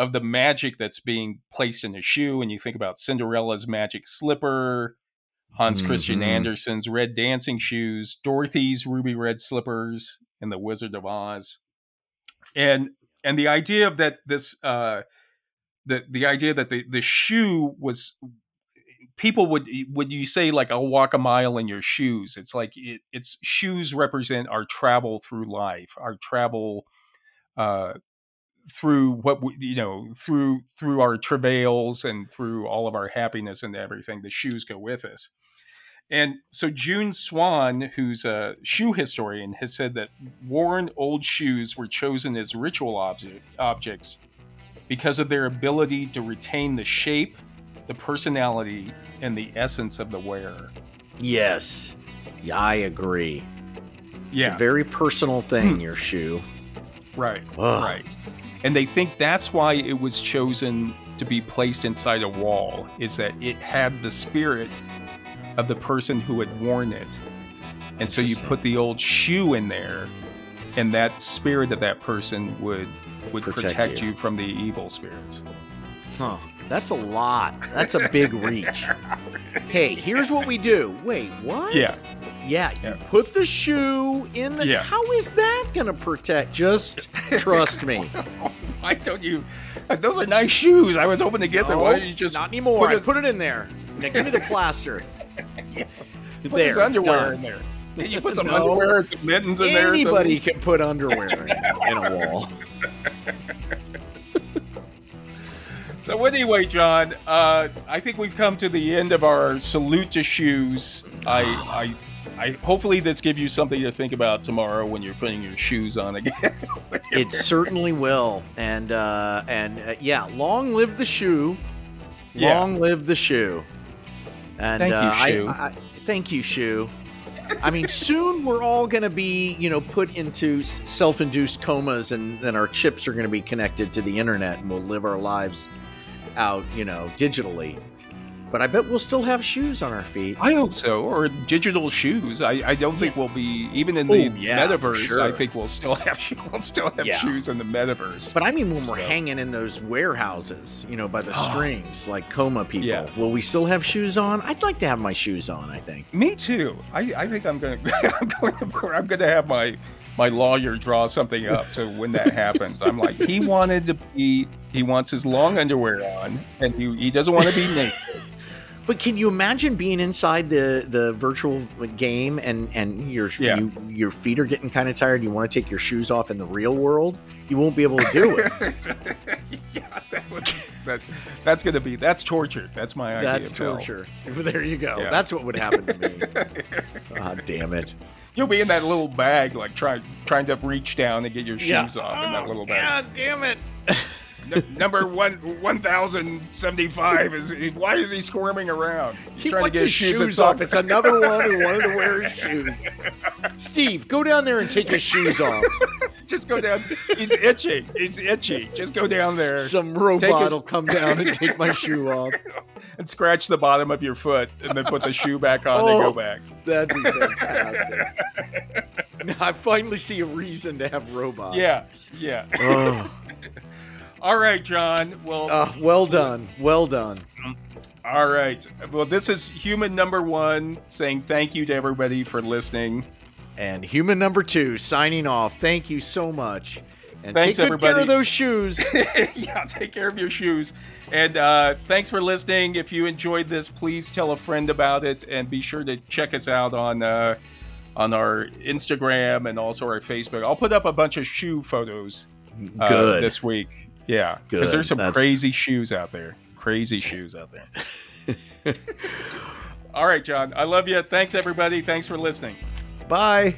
of the magic that's being placed in a shoe. And you think about Cinderella's magic slipper, Hans Christian Mhm. Andersen's red dancing shoes, Dorothy's ruby red slippers, and the Wizard of Oz. And and the idea of that this uh the the idea that the the shoe was people would would you say like I'll walk a mile in your shoes. It's like it, it's shoes represent our travel through life, our travel uh through what we, you know through through our travails and through all of our happiness and everything the shoes go with us and so June Swann who's a shoe historian has said that worn old shoes were chosen as ritual object, objects because of their ability to retain the shape the personality and the essence of the wearer Yes. Yeah, I agree. It's yeah a very personal thing, Hmm. your shoe. right Ugh. Right. And they think that's why it was chosen to be placed inside a wall, is that it had the spirit of the person who had worn it. And so you put the old shoe in there, and that spirit of that person would would Protect protect, you. you. from the evil spirits. Huh. That's a lot. That's a big reach. Hey, here's what we do. Wait, what? Yeah. Yeah, you Yeah. put the shoe in the. Yeah. How is that going to protect? Just trust me. Why don't you? Those are nice shoes. I was hoping to get them. Why No, don't you just not anymore. put I put it in there. Now give me the plaster. put there, his underwear in there? You put some No. underwear and some mittens in there. or Anybody can put underwear in, in a wall. So anyway, John, uh, I think we've come to the end of our salute to shoes. I, I, I hopefully this gives you something to think about tomorrow when you're putting your shoes on again. It certainly will, and uh, and uh, yeah, long live the shoe. Yeah. Long live the shoe. And Thank you, uh, shoe. I, I- thank you, shoe. I mean, soon we're all going to be, you know, put into self-induced comas, and then our chips are going to be connected to the internet, and we'll live our lives out, you know, digitally. But I bet we'll still have shoes on our feet. I hope so, or digital shoes. I, I don't think we'll be even in the Oh, yeah, metaverse. sure. I think we'll still have we'll still have Yeah. shoes in the metaverse. But I mean, when we're So- hanging in those warehouses, you know, by the strings, like coma people, Yeah. will we still have shoes on? I'd like to have my shoes on. I think. Me too. I, I think I'm gonna I'm going to I'm gonna have my my lawyer draw something up so when that happens, I'm like he wanted to be he wants his long underwear on and he, he doesn't want to be naked. But can you imagine being inside the the virtual game and and your Yeah. you, your feet are getting kind of tired? You want to take your shoes off in the real world? You won't be able to do it. yeah, that would, that that's gonna be that's torture. That's my idea. That's of hell. torture. There you go. Yeah. That's what would happen to me. God ah, damn it. You'll be in that little bag, like trying trying to reach down and get your shoes off in that Oh, little bag. God damn it. N- number one one thousand seventy five is why is he squirming around? He's He trying wants to get his shoes, that's off. It's another one who wanted to wear his shoes. Steve, go down there and take his shoes off. Just go down. He's itchy. He's itchy. Just go down there Some robot his- will come down and take my shoe off. and scratch the bottom of your foot, and then put the shoe back on and Oh. go back. That'd be fantastic. now I finally see a reason to have robots. Yeah, yeah. Oh, All right, John. Well, Ah, well done. Well done. uh, All right. Well, this is human number one saying thank you to everybody for listening. And human number two signing off. Thank you so much. And Thanks, take good everybody. care of those shoes. yeah, take care of your shoes. And uh, thanks for listening. If you enjoyed this, please tell a friend about it, and be sure to check us out on uh, on our Instagram and also our Facebook. I'll put up a bunch of shoe photos uh, Good. this week. Yeah, because there's some That's- crazy shoes out there. Crazy shoes out there. All right, John. I love you. Thanks, everybody. Thanks for listening. Bye.